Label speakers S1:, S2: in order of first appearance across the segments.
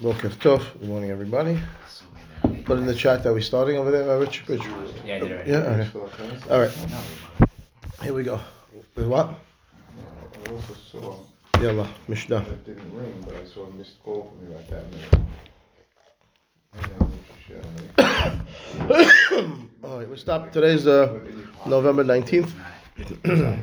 S1: Boker Tov. Good morning, everybody. Put in the chat that we're starting over there, uh, Rich. Rich.
S2: Yeah, I did it.
S1: Yeah. Okay. All right. Here we go. With what?
S3: I also saw,
S1: Yalla, Mishnah.
S3: it didn't ring, but I saw a missed call from you like that minute. Maybe I'm not sure, maybe.
S1: All right, we stop. Today's uh, November 19th.
S3: When the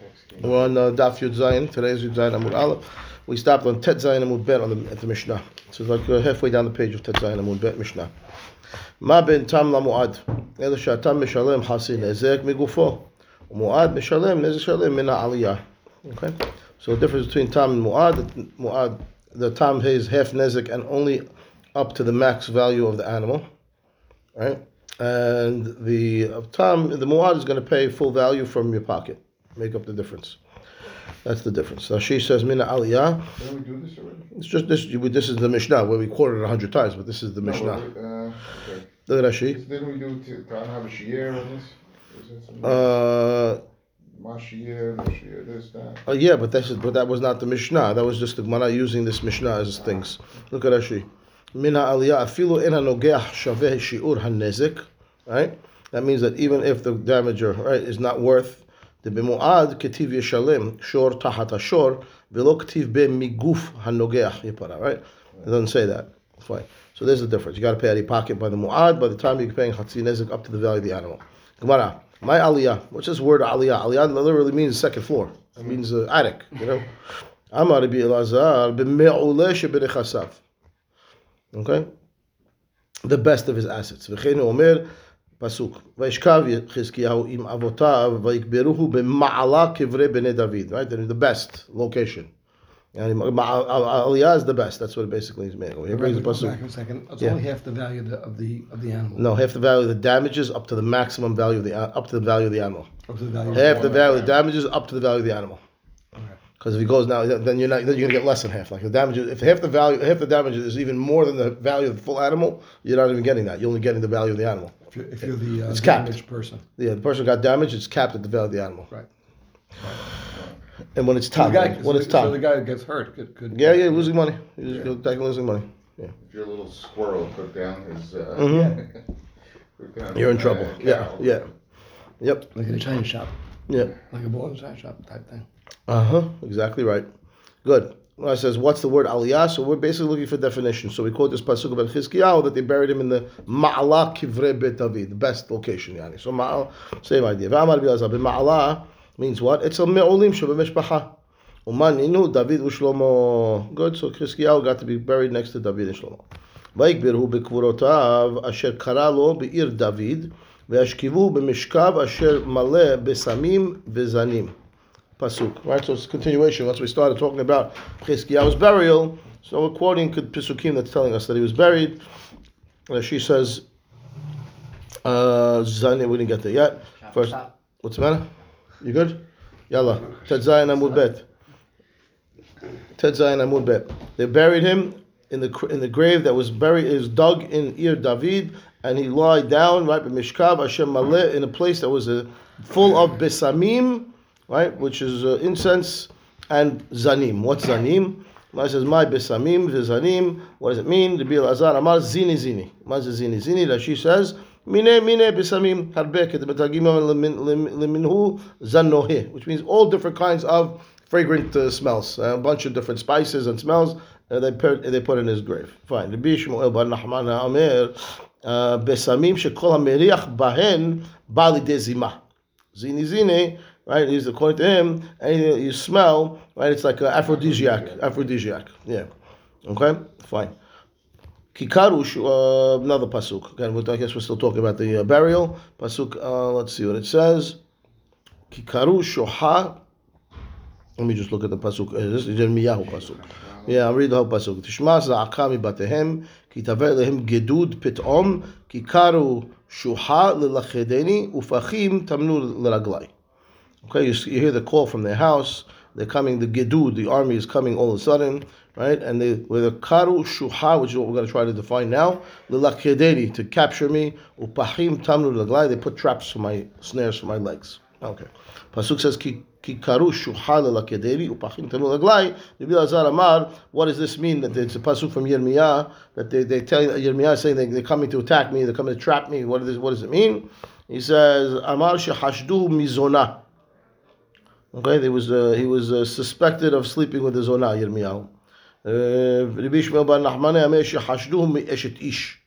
S3: text came.
S1: We're on uh, Daf Yud Zayin. Today's Yud Zayin Amud Aleph. We stopped on Tet Zayin Amud Bet on the, at the Mishnah. So it's like uh, halfway down the page of Tet Zayin Amud Bet Mishnah. מה בין תם למועד? אלא שהתם משלם חסי נזק מגופו, ומועד משלם נזק שלם מן העלייה. Okay? So the difference between tam and mu'ad, mu'ad, the tam pays half nezek and only up to the max value of the animal, right? And the uh, tam, the mu'ad is going to pay full value from your pocket, make up the difference. That's the difference. She says mina aliyah.
S3: Didn't we do this already?
S1: It's just this. This is the Mishnah where we quoted it a hundred times, but this is the
S3: No,
S1: Mishnah.
S3: but, uh, okay.
S1: Look at Rashi.
S3: Didn't we do to, to have a shiur on this? Is that something?
S1: Uh,
S3: My shiur, this, that.
S1: uh, yeah, but that's but that was not the Mishnah. That was just the Gemara using this Mishnah as things. Look at Rashi. Mina aliyah afilu ena nogeach shaveh shiur hanezik. Right. That means that even if the damager right is not worth the bimuad ketiv yeshalem shor tahat ashor velo ketiv be miguf hanogeach yipara. Right. It doesn't say that. Fine. So there's the difference. You got to pay out of your pocket by the muad. By the time you're paying chatzi nezik up to the value of the animal. Gemara. My aliyah. What's this word aliyah? Aliyah literally means second floor. It means uh, attic. You know. Amar Rabbi Elazar b'me'uleh sheberechasav. Okay. The best of his assets. וכן הוא אומר, פסוק, וישכב חזקיהו עם אבותיו ויקברוהו במעלה קברי בני דוד. Right? The best location. And Aliyah is the best. That's what it basically is meaning. Here brings the
S4: Go
S1: pasuk.
S4: back a second. It's
S1: Yeah.
S4: only half the value of the of the, of the animal.
S1: No, half the value of the damages up to the maximum value of the up to the value of the animal.
S4: Up to the value.
S1: Half the value of the damages up to the value of the animal. Because if he goes now, then you're not then you're gonna get less than half. Like the damages, if half the value, half the damages is even more than the value of the full animal, you're not even getting that. You're only getting the value of the animal.
S4: If you're, if you're the uh,
S1: It's capped.
S4: damaged person.
S1: Yeah, the person who got damaged, it's capped at the value of the animal.
S4: Right.
S1: And when it's
S4: So
S1: top,
S4: the guy,
S1: when
S4: so,
S1: it's
S4: the, so the guy who gets hurt could, could
S1: yeah, yeah, losing money. He's yeah. losing money. Yeah.
S3: If your little squirrel put down his, uh.
S1: Mhm.
S3: down
S1: You're in trouble.
S3: uh,
S1: Yeah, yeah, yep,
S4: like in a China shop,
S1: yeah.
S4: like a ball and shop type thing.
S1: Uh huh. Exactly right. Good. Well, it says, what's the word aliyah? So we're basically looking for definition. So we quote this pasuk about Chizkiyahu that they buried him in the Ma'ala Kivre Bet David, the best location. Yani. So Ma'ala, same idea. V'amar Bilazar, Ma'ala means what? It's a me'olim shebemeshpacha. Uman inu David u'Shlomo. Good. So Chizkiyahu got to be buried next to David and Shlomo. ויקברו בקבורותיו אשר קרא לו בעיר דוד וישכבו במשכב אשר מלא בסמים וזנים. pasuk. Right, so it's a continuation. Once we started talking about Chizkiyahu's burial, so we're quoting Pisukim that's telling us that he was buried. Uh, she says, uh, Zani, we didn't get there yet. First, what's the matter? You good? Yalla. Tet Zayin Amud Bet. Tet Zayin Amud Bet. They buried him in the in the grave that was buried, is dug in Ir David, and he lied down right by Mishkab Hashem Maleh in a place that was uh, full of besamim, right, which is uh, incense and zanim. What's zanim? It says my besamim v'zanim. What does it mean? The Bil Azar Amar zini zini. What is zini zini? She says mine mine besamim betagim leminhu zanohe, which means all different kinds of fragrant uh, smells, a bunch of different spices and smells. Uh, they put they put in his grave. Fine. Rabbi Shmuel bar Nachman Omer uh, besamim shekol hameriach bahen bali dezima. Zini zini, right? Is according to him, anything you smell, right? It's like an aphrodisiac. Aphrodisiac. Yeah. Okay. Fine. Kikaru, uh, another pasuk. Again, I guess we're still talking about the uh, burial pasuk. Uh, let's see what it says. Kikaru shoha. Let me just look at the pasuk. Uh, this is Yirmiyahu pasuk. Yeah, I'll read the whole pasuk. Tishma za'aka mibatehem, ki taver lehem gedud pitom, ki karu shuha lelachedeni, ufachim tamnu leraglai. Okay, you, see- you hear the call from their house. They're coming. The gedud, the army is coming all of a sudden, right? And they with a karu shuha, which is what we're going to try to define now, lelachedeni to capture me. Upachim tamnu leraglai. They put traps for my snares for my legs. Okay. Pasuk says, "Ki karu shuhal lakederi upachim tanu laglai." Rabbi Lazar Amar. What does this mean? That it's a pasuk from Yirmiyah that they, they tell Yirmiyah saying they, they're coming to attack me, they're coming to trap me. What does what does it mean? He says, "Amar shehashdu mizona." Okay, there was uh, he was uh, suspected of sleeping with his zona Yirmiyahu. Uh, Rabbi Shmuel bar Nachmane Amar shehashdu mi eshet ish.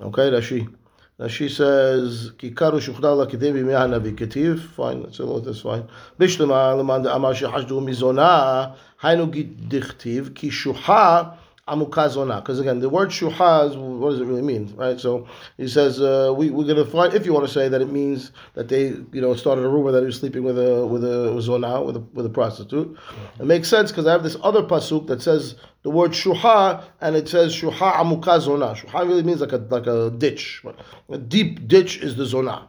S1: Okay, Rashi. Rashi says, "Kikaru shuchda lakedei b'mei hanavi ketiv." Fine, that's a that's fine. Bishlema leman amar shehashdu mizona haynu dichtiv ki shuha amuka zona. Because again, the word shuha is what does it really mean, right? So he says uh, we we're gonna find if you want to say that it means that they you know started a rumor that he was sleeping with a with a zona with a with a prostitute. It makes sense because I have this other pasuk that says the word shuha and it says shuha amukazona. Shuha really means like a like a ditch. A deep ditch is the zona.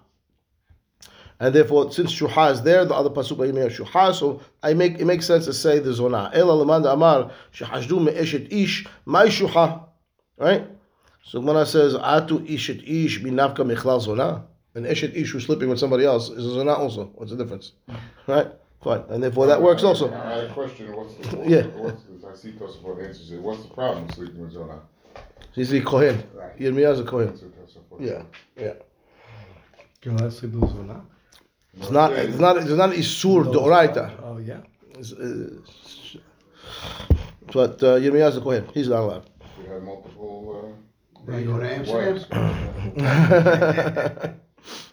S1: And therefore, since shuha is there, the other pasuk by Yirmiyah shuha, so I make it makes sense to say the zona. Ela lemanda amar shehashdu me'eshet ish my shuha, right? So Gemara says atu ishet ish binavka mechlal zona. An eshet ish who's sleeping with somebody else is a zona also. What's the difference, right? Fine, and therefore that works also.
S3: I had a question. What's the, what's
S1: Yeah.
S3: The, what's the, I see Tosafot answers it. What's the problem with sleeping with Jonah?
S1: He's a kohen.
S3: Right.
S1: Yirmiyah is a kohen.
S3: That's what Tosafot
S1: Yeah, yeah.
S4: Can I sleep with Zona?
S1: It's not. It's not. It's not isur doraita.
S4: Oh, yeah.
S1: It's, uh, But uh, Yirmiyah is a. He's not allowed.
S3: We had multiple
S2: Now you want to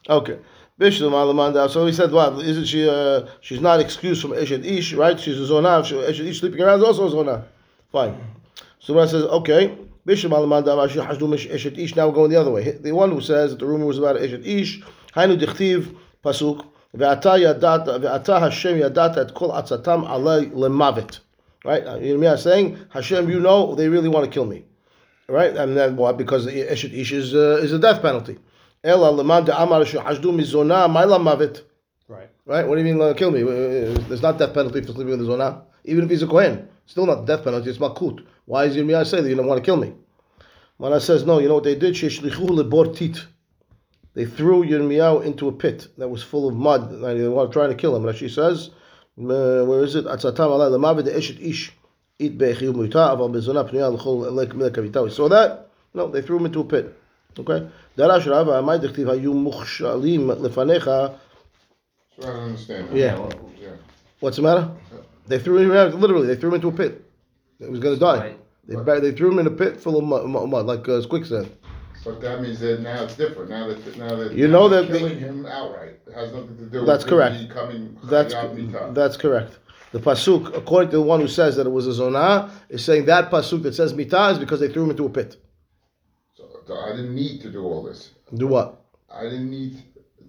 S3: uh,
S1: okay. Bishlam alamanda. So he said, "What isn't she? Uh, she's not excused from eshet ish, right? She's a zona. She- Eshet ish sleeping around is also a zona. Fine. So when I says, okay, Bishlam alamanda. Rashi hashdu mish eshet ish. Now we're going the other way. The one who says that the rumor was about eshet ish. Hainu dichtiv pasuk. Ve'ata yadat. Ve'ata Hashem yadat et kol atzatam alay lemavet. Right? Uh, Yirmiyah is saying, Hashem, you know they really want to kill me. Right? And then why? Because eshet ish is uh, is a death penalty. Ela leman de amar shehashdu mizona ma'ila mavet.
S4: Right.
S1: Right? What do you mean uh, kill me? Uh, There's not death penalty for sleeping with the zona. Even if he's a kohen, still not death penalty. It's malkut. Why is Yirmiyah say that you don't want to kill me? When I says no, you know what they did? Sheshlichu lebor tit. They threw Yirmiyahu into a pit that was full of mud. And they were trying to kill him. Rashi says, where is it? Atzatam alay lemavet de eshet ish. Eat be'echiv muita aval bezona pneuya l'chol lek melek avita. We saw that? No, they threw him into a pit. Okay? Darash Rava, amay dechtiv hayu muchshalim lefanecha.
S3: So I don't understand.
S1: Yeah.
S3: yeah.
S1: What's the matter? They threw him out, literally, they threw him into a pit. He was going to die. They, ba- they threw him in a pit full of mud, mud, mud like uh, quicksand.
S3: But that means that now it's different. Now that now that
S1: You know that the-
S3: killing him outright it has nothing to do.
S1: That's
S3: with
S1: correct.
S3: him Becoming
S1: That's
S3: Chayav
S1: that's correct. The pasuk, according to the one who says that it was a zonah, is saying that pasuk that says mitah is because they threw him into a pit.
S3: So, so I didn't need to do all this.
S1: Do what?
S3: I didn't need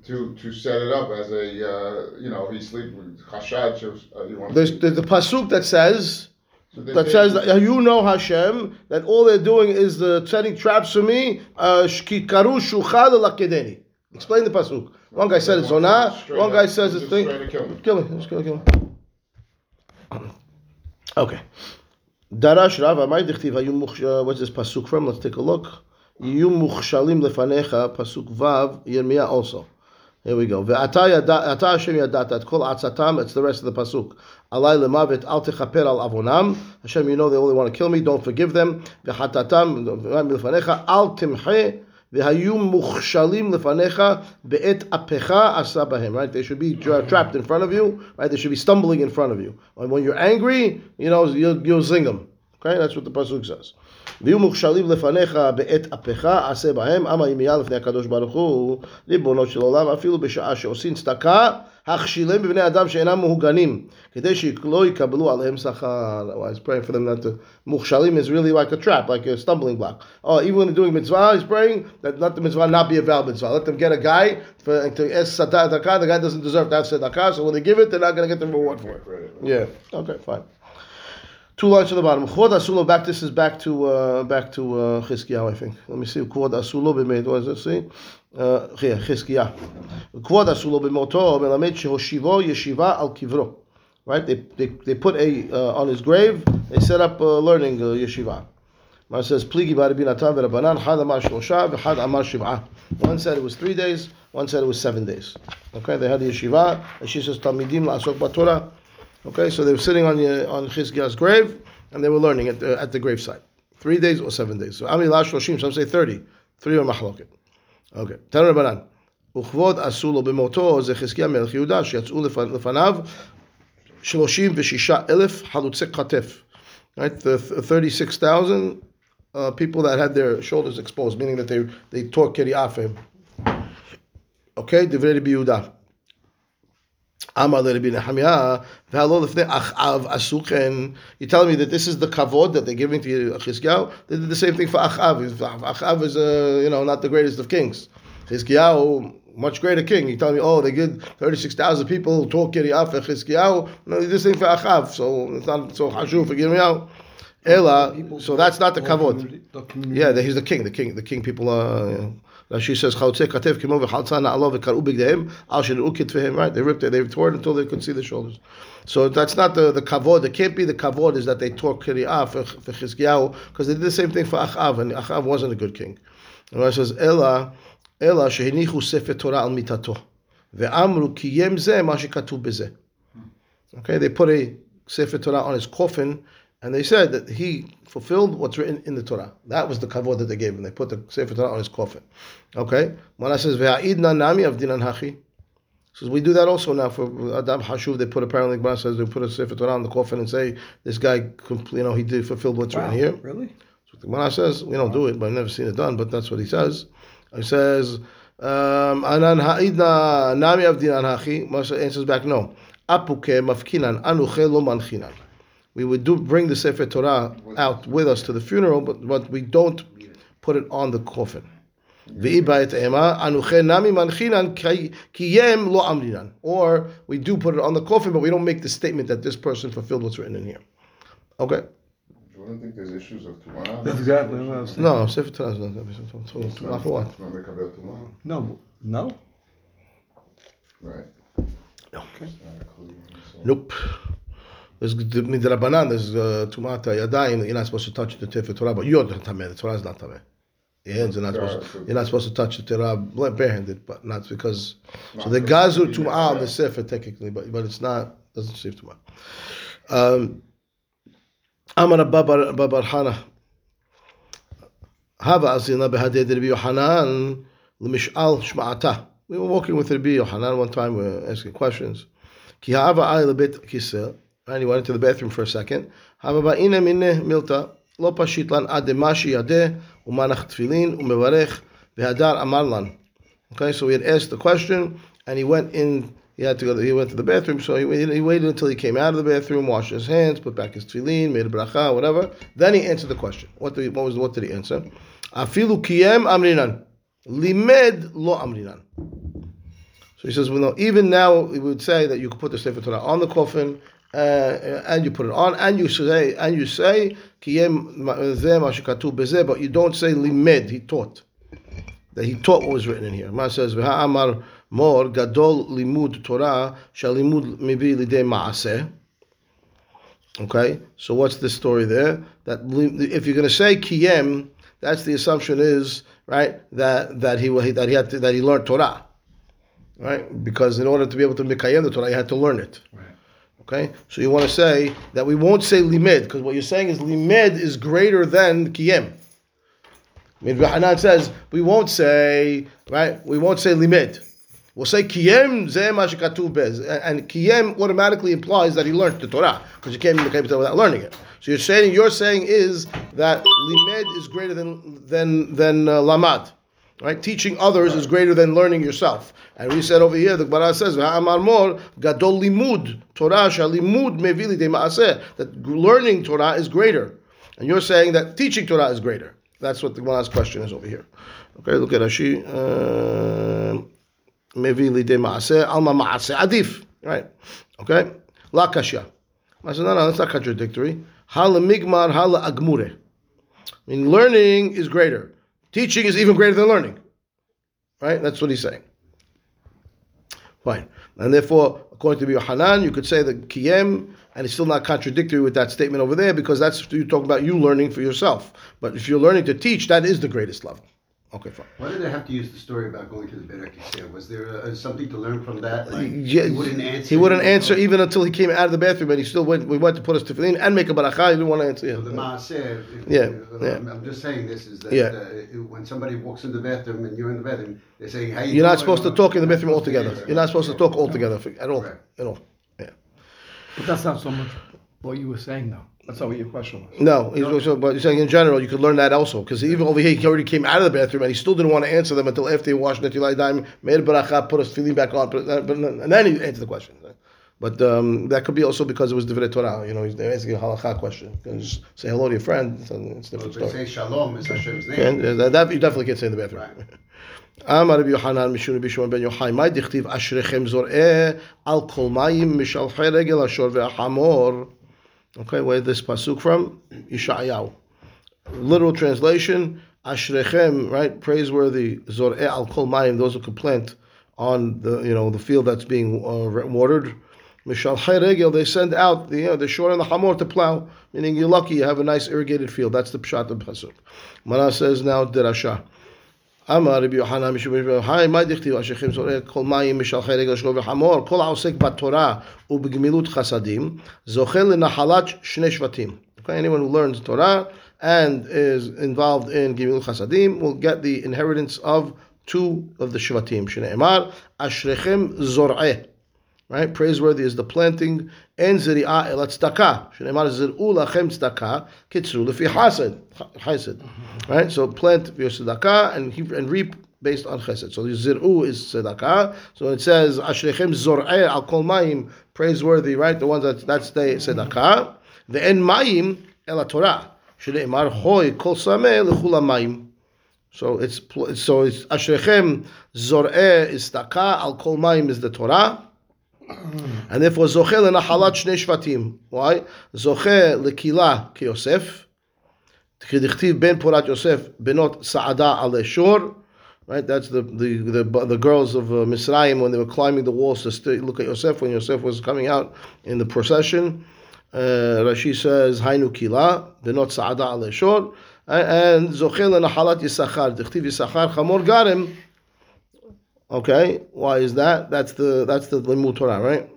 S3: to to set it up as a uh, you know he's sleeping with chashad. Uh, you want
S1: There's, there's the pasuk that says that says that you know Hashem that all they're doing is uh, setting traps for me. uh, Shkikaru shuchad. Explain the pasuk. One guy said it's zonah. One guy says it's thing.
S3: kill him.
S1: Kill. Just kill, him. Okay. Darash Rav Amay Dichtiv What's this pasuk from? Let's take a look. Yu Muchshalim Lefanecha Pasuk Vav Yirmiyah also. Here we go. Ve'ata yada- ata Hashem yadata et kol atzatam. It's the rest of the pasuk. Alay lemavet al al avonam. Hashem, you know they only want to kill me. Don't forgive them. Ve'hatatam lefanecha al timche. Ve'hayu muchshalim lefanecha be'et apecha asa bahem. Right? They should be tra- trapped in front of you. Right? They should be stumbling in front of you. And when you're angry, you know you'll, you'll zing them. Okay, that's what the pasuk says. ויהיו מוכשלים לפניך בעת אפיך עשה בהם עם הימייה לפני הקדוש ברוך הוא ריבונו של עולם אפילו בשעה שעושים צדקה הכשילם בבני אדם שאינם מהוגנים כדי שלא יקבלו עליהם שכר I was praying for them not to מוכשלים is really like a trap like a stumbling block oh even when they're doing mitzvah he's praying that let the mitzvah not be a valid mitzvah let them get a guy for, to ask tzedakah the guy doesn't deserve to have tzedakah so when they give it they're not going to get the reward for it
S3: Credit.
S1: yeah. Okay. Fine. Two lines to the bottom. Chod asulo back. This is back to uh, back to uh, Chizkiyahu, I think. Let me see. Chod asulo b'meit. What does it say? Uh, here, Chizkiyahu. Chod asulo b'moto melamed shehoshivo yeshiva al kivro. Right. They, they, they put a uh, on his grave. They set up a learning uh, yeshiva. Mar says, Pligi Bari Binatan Verabanan, Had Amar Shlosha, V'Had Amar Shiv'ah. One said it was three days, one said it was seven days. Okay, they had the yeshiva, and she says, Talmidim La'asok Batorah. Okay, so they were sitting on the, on Chizkiah's grave, and they were learning at the, at the gravesite. Three days or seven days. So Ami La Shloshim, some say 30. Three are mahloket. Okay, Tan Rabbanan. וכבוד עשו לו במותו זה חזקיה מלך יהודה שיצאו לפ- לפניו 36 אלף חלוצי כתף. Right, the th- 36,000 uh, people that had their shoulders exposed, meaning that they they tore kiri'ah for him. Okay, דברי רבי I'm Nehemiah, V'halol lefnei You tell me that this is the kavod that they're giving to Chizkiyahu? They did the same thing for Achav. Achav is, uh, you know, not the greatest of kings. Chizkiyahu, much greater king. You tell me, oh, they did 36,000 people talk Kiriyah for Chizkiyahu. No, they did the same for Achav. So it's not so hashu for Kiriyah. Ela, so that's not the kavod. Yeah, he's the king. The king. The king. People are. You know, Rashi says, "Chautze katev kimo v'chalza na'alo v'karu bigdeim al shenu kitvehem." Right? They ripped it. They tore it until they could see the shoulders. So that's not the the kavod. It can't be the kavod. Is that they tore kiri'ah for for Chizkiyahu because they did the same thing for Achav, and Achav wasn't a good king. And Rashi says, "Ela, ela shehinichu sefer Torah al mitato ve'amru ki yem ma shekatuv bezeh." Okay, they put a sefer Torah on his coffin. And they said that he fulfilled what's written in the Torah. That was the kavod that they gave him. They put the Sefer Torah on his coffin. Okay? Mona says, Ve'a'idna nami of dinan hachi. Says, we do that also now for Adam Hashuv. They put apparently, Gemara says, they put a Sefer Torah on the coffin and say, this guy, you know, he did fulfilled what's
S4: Wow,
S1: written here.
S4: Really?
S1: So the Gemara says, we don't do it, but I've never seen it done, but that's what he says. He says, um, Anan ha'idna nami of dinan hachi. Moshe answers back, no. Apuke mafkinan anuche lo manchinan. We would do bring the Sefer Torah out with us to the funeral, but, but we don't put it on the coffin. Ve'ibayet ema anuche nami manchinan ki- kiyem lo amrinan. Or we do put it on the coffin, but we don't make the statement that this person fulfilled what's written in here. Okay?
S3: Do you wouldn't think there's issues of Tumah?
S4: That's exactly what I was saying.
S1: No, Sefer Torah is not. Torah for what?
S3: It's not Mekabel Tumah.
S4: No. No?
S3: Right.
S1: No.
S3: It's not included, so-
S1: Nope. There's the midrabanan. There's uh, tumat yadayim. You're not supposed to touch the Sefer Torah, but you're tameh. The Torah is not tameh. Your hands are not supposed. To, you're not supposed to touch the Torah barehanded, but not because. So the gazu tumah on the Sefer technically, but but it's not doesn't save tumah. Um, Amar Babar Babar Hana. Hava azina behaded Rabbi Yohanan l'mishal shma'ata. We were walking with Rabbi Yohanan one time. We were asking questions. Ki ha'ava ay lebet kisel. And he went into the bathroom for a second. Minne milta. Lo umanach tfilin umevarech v'hadar amar lan. Okay, so we had asked the question, and he went in. He had to go. He went to the bathroom, so he he waited until he came out of the bathroom, washed his hands, put back his tefillin, made a bracha, whatever. Then he answered the question. What did he, what was what did he answer? Afilu kiyem amrinan, limed lo amrinan. So he says, well, no, even now we would say that you could put the Sefer Torah on the coffin, uh, and you put it on, and you say, and you say, but you don't say limed, he taught. That he taught what was written in here. Ma says, v'ha'amar mor gadol limud Torah shalimud mibi lidei ma'aseh. Okay, so what's the story there? That if you're going to say kiyem, that's the assumption is right that that he that he had to, that he learned Torah, right? Because in order to be able to mikayem the Torah, you had to learn it.
S4: Right.
S1: Okay, so you want to say that we won't say limed because what you're saying is limed is greater than kiyem. I mean, Hanan says we won't say right. We won't say limed. We'll say kiyem zeh bez, and kiyem automatically implies that he learned the Torah because you can't make the without learning it. So you're saying you're saying is that limed is greater than than than uh, lamad, Right? Teaching others is greater than learning yourself. And we said over here, the Gemara says, gadol limud Torah mevili. That learning Torah is greater, and you're saying that teaching Torah is greater. That's what the Gemara's question is over here. Okay, look at she. Uh, mevili de maaseh alma maaseh adif. Right? Okay, la kashya. I said, no, no, that's not contradictory. Hala migmar, hala agmure. I mean, learning is greater. Teaching is even greater than learning. Right? That's what he's saying. Fine. And therefore, according to Yohanan, you could say that kiyem and it's still not contradictory with that statement over there because that's you're talking about you learning for yourself. But if you're learning to teach, that is the greatest level. Okay, fine.
S2: Why did they have to use the story about going to the Beit HaKiseh? Was there uh, something to learn from that? Like,
S1: Yeah,
S2: he wouldn't answer.
S1: He wouldn't answer even until he came out of the bathroom, and he still went. We went to put his tefillin and make a baracha. He didn't want to answer.
S2: So the
S1: Yeah.
S2: Maaseh,
S1: Yeah,
S2: uh,
S1: yeah.
S2: I'm, I'm just saying this is that
S1: Yeah.
S2: uh, when somebody walks in the bathroom and you're in the bathroom, they say, "How you
S1: You're not supposed to talk in the bathroom
S2: You're not supposed to
S1: altogether. You're not supposed to talk altogether at all.
S2: Correct.
S1: At all. Yeah.
S5: But that's not so much what you were saying, though.
S4: That's not what your question was.
S1: No, he's also, but he's saying in general, you could learn that also because even over here, he already came out of the bathroom and he still didn't want to answer them until after he washed Netilai Daim, made a baracha, put his feeling back on, put, but, and then he answered the question. But um, that could be also because it was Divrei Torah. You know, he's they're asking a halakha question. You can just say hello to your friend. It's a, it's a
S2: Well,
S1: different
S2: if they
S1: story.
S2: say Shalom is Hashem's name.
S1: כן, that, that you definitely can't say in the bathroom. אמר רבי יוחנן משום רבי שמעון בן יוחאי, מה דכתיב אשריכם זורעי על כל מים משלחי רגל השור והחמור? Okay, where this pasuk from? Yeshayahu. Literal translation, Ashrechem, right? Praiseworthy, Zor'e al kol mayim, those who could plant on the, you know, the field that's being uh, watered. Mishal regel, they send out the, you know, the shore and the hamor to plow, meaning you're lucky you have a nice irrigated field. That's the pshat of pasuk. Mana says now, Dirasha. אמר רבי יוחנן משום רבי יוחנן, מה דכתיב אשריכם זורע כל מים משלחי רגל שלו וחמור, כל העוסק בתורה ובגמילות חסדים, זוכה לנחלת שני שבטים. Okay, anyone who learns Torah and is involved in gimilut chasadim will get the inheritance of two of the shvatim. שנאמר, אשריכם זורעי. Right? Praiseworthy is the planting. En ziri'ah el tzedakah. Shneimar zir'u lachem tzedakah kitzru lefi chesed. Chesed. Right? So plant your tzedakah and, and reap based on chesed. So the zir'u is tzedakah. So it says, ashrechem zor'eh al kol mayim, praiseworthy, right? The ones that, that's the tzedakah. The en ma'im elat Torah. Shneimar hoy kol sameh lechul ma'im. So it's so it's ashrechem zor'eh is tzedakah, al kol mayim is the Torah and therefore zocher lenachalat shnei shvatim. Why? Zocher lekila kiyosef. כדכתיב ben porat Yosef benot saada ale shor. Right, that's the the the, the girls of uh, Mitzrayim when they were climbing the walls to look at Yosef when Yosef was coming out in the procession. Uh, Rashi says, "Hainu kila benot saada al shor." and zochel and halat yisachar. Dechtiv yisachar chamor garim. Okay, why is that? That's the that's the Limud Torah, right?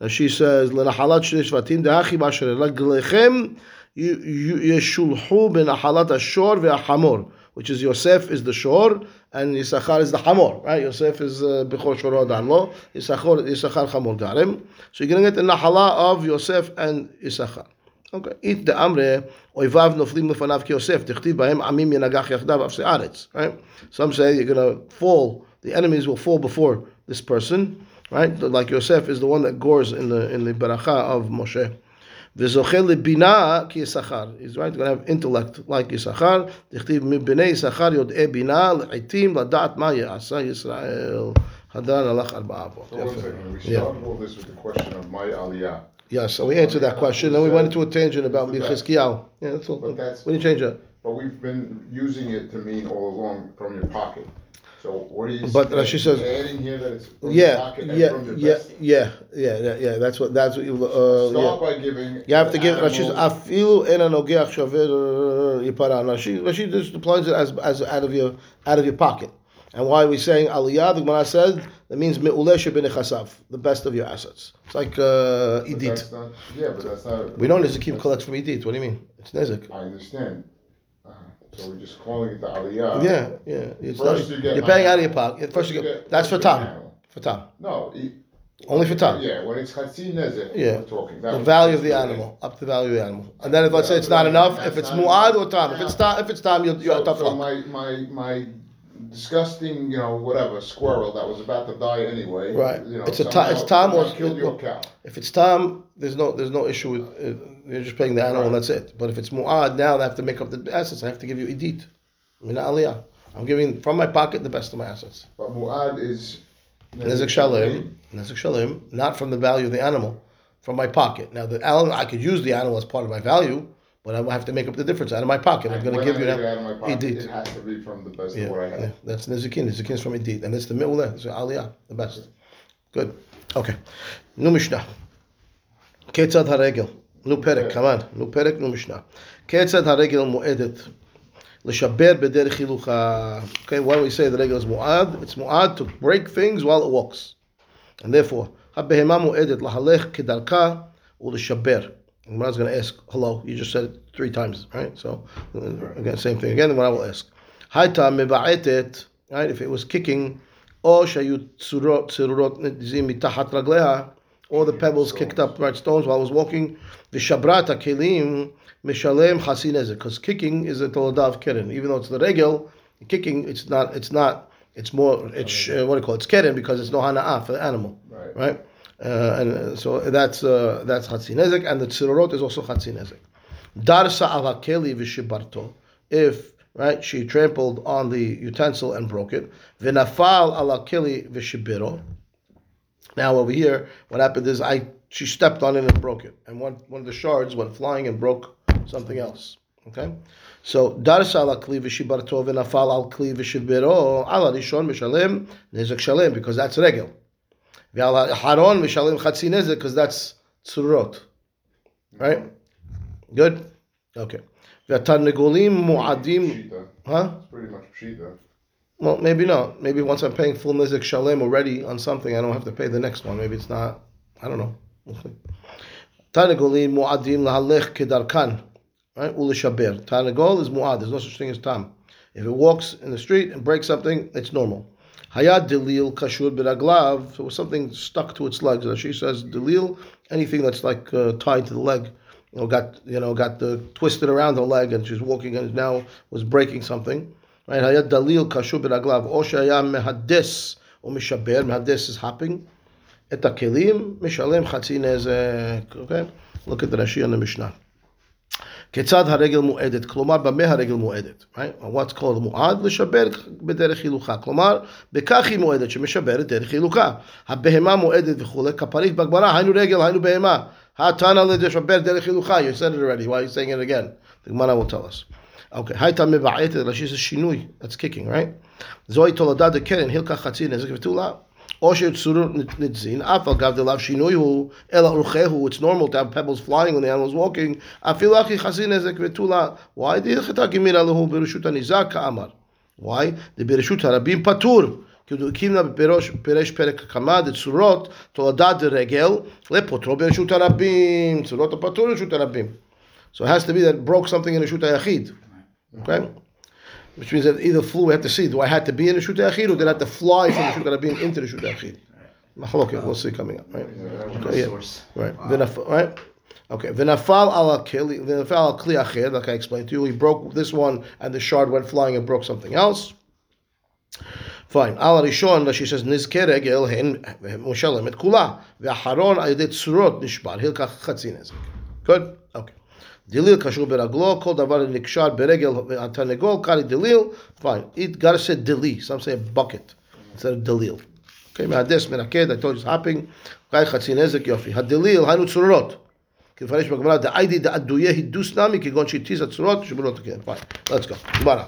S1: And she says Lenahalat Shnei Shvatim Dehachi Basher Laglechem Yeshulhu benahalat ashor ve'achamor, which is Yosef is the shor and Yisachar is the hamor, right? Yosef is uh, bechor shoro danlo, Yisachar Yisachar chamor garim. So you're to get the nahala of Yosef and Yisachar. Okay. It the amre oivav noflim lefanav ki Yosef tichtiv bahem amim yenagach yachdav af se'aretz. Right. Some say you're to fall The enemies will fall before this person. Right. Like Yosef is the one that gores in the in the baracha of Moshe. וזוכה לבינה כיששכר. He's right, going to have intellect like יששכר. דכתיב מבני יששכר יודעי בינה לעתים לדעת מה יעשה ישראל. הדרן הלך ארבעה אבות.
S3: So one
S1: יפה.
S3: second, we
S1: Yeah.
S3: started all this with the question of my aliyah.
S1: Yes, so we answered that question. Then we went into a tangent about Chizkiyahu. Yeah, that's all.
S3: But that's-
S1: We didn't change that.
S3: But we've been using it to mean all along from your pocket. So what do you?
S1: But Rashi says-
S3: adding here that it's from your
S1: Yeah,
S3: pocket and
S1: yeah,
S3: from your
S1: yeah, yeah, yeah, yeah, yeah. That's what. That's what you. Uh,
S3: Start
S1: yeah.
S3: by giving.
S1: You have to
S3: the
S1: give Rashi
S3: animal-
S1: afilu en anogech shaver yipara. Rashi Rashi just applies it as as out of your out of your pocket. And why are we saying aliyah? The Gemara said that means me'uleh shebenechasav, the best of your assets. It's like uh,
S3: but
S1: idit.
S3: that's not- Yeah, but that's not.
S1: We don't keep collects from idit. What do you mean? It's nezik.
S3: I understand. Uh-huh. So we're just calling it the aliyah.
S1: Yeah, yeah. It's
S3: First
S1: not,
S3: you get
S1: you're paying out of your pocket. First you get.
S3: get-
S1: That's for
S3: first you get tam.
S1: For tam.
S3: No. e-
S1: Only for tam.
S3: Yeah, when it's chatzin nezek,
S1: Yeah.
S3: we're talking. That
S1: The value of the animal, up to the value of the animal. And then if let's say it's not enough, if it's muad or tam, if it's tam, if it's tam, you're, you're
S3: So,
S1: tough
S3: so
S1: luck.
S3: my, my, my disgusting, you know, whatever, squirrel that was about to die anyway.
S1: Right.
S3: You know,
S1: It's a time. it's time or-
S3: killed your cow.
S1: If it's tam, there's no there's no issue with uh, you're just paying the animal and that's it. But if it's mu'ad, now I have to make up the assets. I have to give you idit. Aliyah. I'm giving from my pocket the best of my assets.
S3: But mu'ad is
S1: Nezek Shalem. Nezek Shalem, not from the value of the animal, from my pocket. Now the animal, I could use the animal as part of my value, but I have to make up the difference out of my pocket. I'm going to give you
S3: that.
S1: Idit.
S3: It has to be from the best
S1: yeah,
S3: of what I have. Yeah.
S1: That's nizikin. Nezikin is from idit, and it's the mi'ulah. Eh, it's aliyah, the best. Good. Okay. New Mishnah. Ketzad haregel. נו פרק, כמובן, נו פרק, נו משנה. כיצד הרגל מועדת? לשבר בדרך הילוכה. Okay, why do we say the regel is mu'ad? It's mu'ad to break things while it walks. And therefore, הבהמה מועדת להלך כדרכה ולשבר. And when I was going to ask, hello, you just said it three times, right? So, uh, again, same thing again, when I will ask. הייתה מבעטת, right? If it was kicking, או שהיו צורות, צרורות נזים מתחת רגליה, all the pebbles stones. kicked up right stones while I was walking. The shabrata kelim mishalem chasinezek because kicking is a toledav keren, even though it's the regel. Kicking, it's not. It's not. It's more. It's uh, what do you call it? It's keren because it's no for the animal,
S3: right?
S1: right? Uh, and uh, so that's uh, that's chasinezek, and the tsirorot is also chasinezek. Darsa avakeli v'shibarto. If right, she trampled on the utensil and broke it. V'nafal alakeli v'shibiro now over here, what happened is I she stepped on it and broke it, and one one of the shards went flying and broke something else. Okay, so darsa al kli v'shibarto v'nafal al kli v'shibiro al rishon mishalem nezek shalem because that's regel. V'al haron mishalem chatzin nezek because that's tzurot. Right? Good. Okay. V'atan negolim
S3: mu'adim.
S1: Huh?
S3: It's pretty much pshita.
S1: Well, maybe not. Maybe once I'm paying full nizik shalem already on something, I don't have to pay the next one. Maybe it's not. I don't know. We'll see. Tanagoli mu'adim lahalech kedarkan. Right? Ulishaber. Tanagol is mu'ad. There's no such thing as tam. If it walks in the street and breaks something, it's normal. Hayad delil kashur biraglav. So something stuck to its legs. As she says delil, anything that's like uh, tied to the leg, you know, got you know got the, twisted around the leg, and she's walking and now was breaking something Right? Hayad dalil kashur biraglav. O shaya mehades or mishaber. Mehades is hopping. Et hakelim mishalem chatzi nezek. Okay, look at the Rashi on the Mishnah. כיצד הרגל מועדת? כלומר, במה הרגל מועדת? Right? What's called מועד? לשבר בדרך הילוכה. כלומר, בכך היא מועדת, שמשברת דרך הילוכה. הבהמה מועדת וכולי, כפריט בגמרא, היינו רגל, היינו בהמה. התנא לשבר דרך הילוכה. You said it already, why are you saying it again? The Gemara will tell us. Okay, הייתה מבעטת, רש"י זה שינוי, that's kicking, right? זוהי תולדה דקרן, הילקח חצי נזק ותולה. או שיצורו נתזין, אף על גב דלאו שינוי הוא, אלא אורחהו, it's normal to have pebbles flying when the animal is walking, אפילו אחי חצי נזק ותולה. Why? דהלכתה גמירה להו ברשות הניזק כאמר. Why? ברשות הרבים פטור. כי הוא הקים לה בפירוש, פירש פרק כמה דצורות, תולדה דרגל, לפוטרו ברשות הרבים. צורות הפטור ברשות הרבים. So it has to be that it broke something in רשות היחיד. Okay? Which means that either flew, we have to see, do I have to be in the shute Akhir or did I have to fly from the Shut Akhir into the Shut Akhir? Mahlokin, we'll see coming up, right? Okay, yeah. Right. Wow. right? Okay. V'nafal al v'nafal al kli achir. like I explained to you, he broke this one and the shard went flying and broke something else. Fine. Al Rishon, she says, nizkereg el hen mushalim et kula. V'aharon al yedei tzurot nishbar. Hilkach chatzin Good? Okay. דליל קשור ברגלו, כל דבר נקשר ברגל התרנגול, קרעי דליל, fine. It gotta say דלי, some say bucket, instead of דליל. Okay, מהדס מנקד, I told you it's hopping, קרעי חצי נזק, יופי. הדליל, היינו צרורות. כמפרש בגמרא, דאיידי דאדויה הידוס נמי, כגון שהתיז הצורות, שבולות כן, fine. Let's go. גמרא.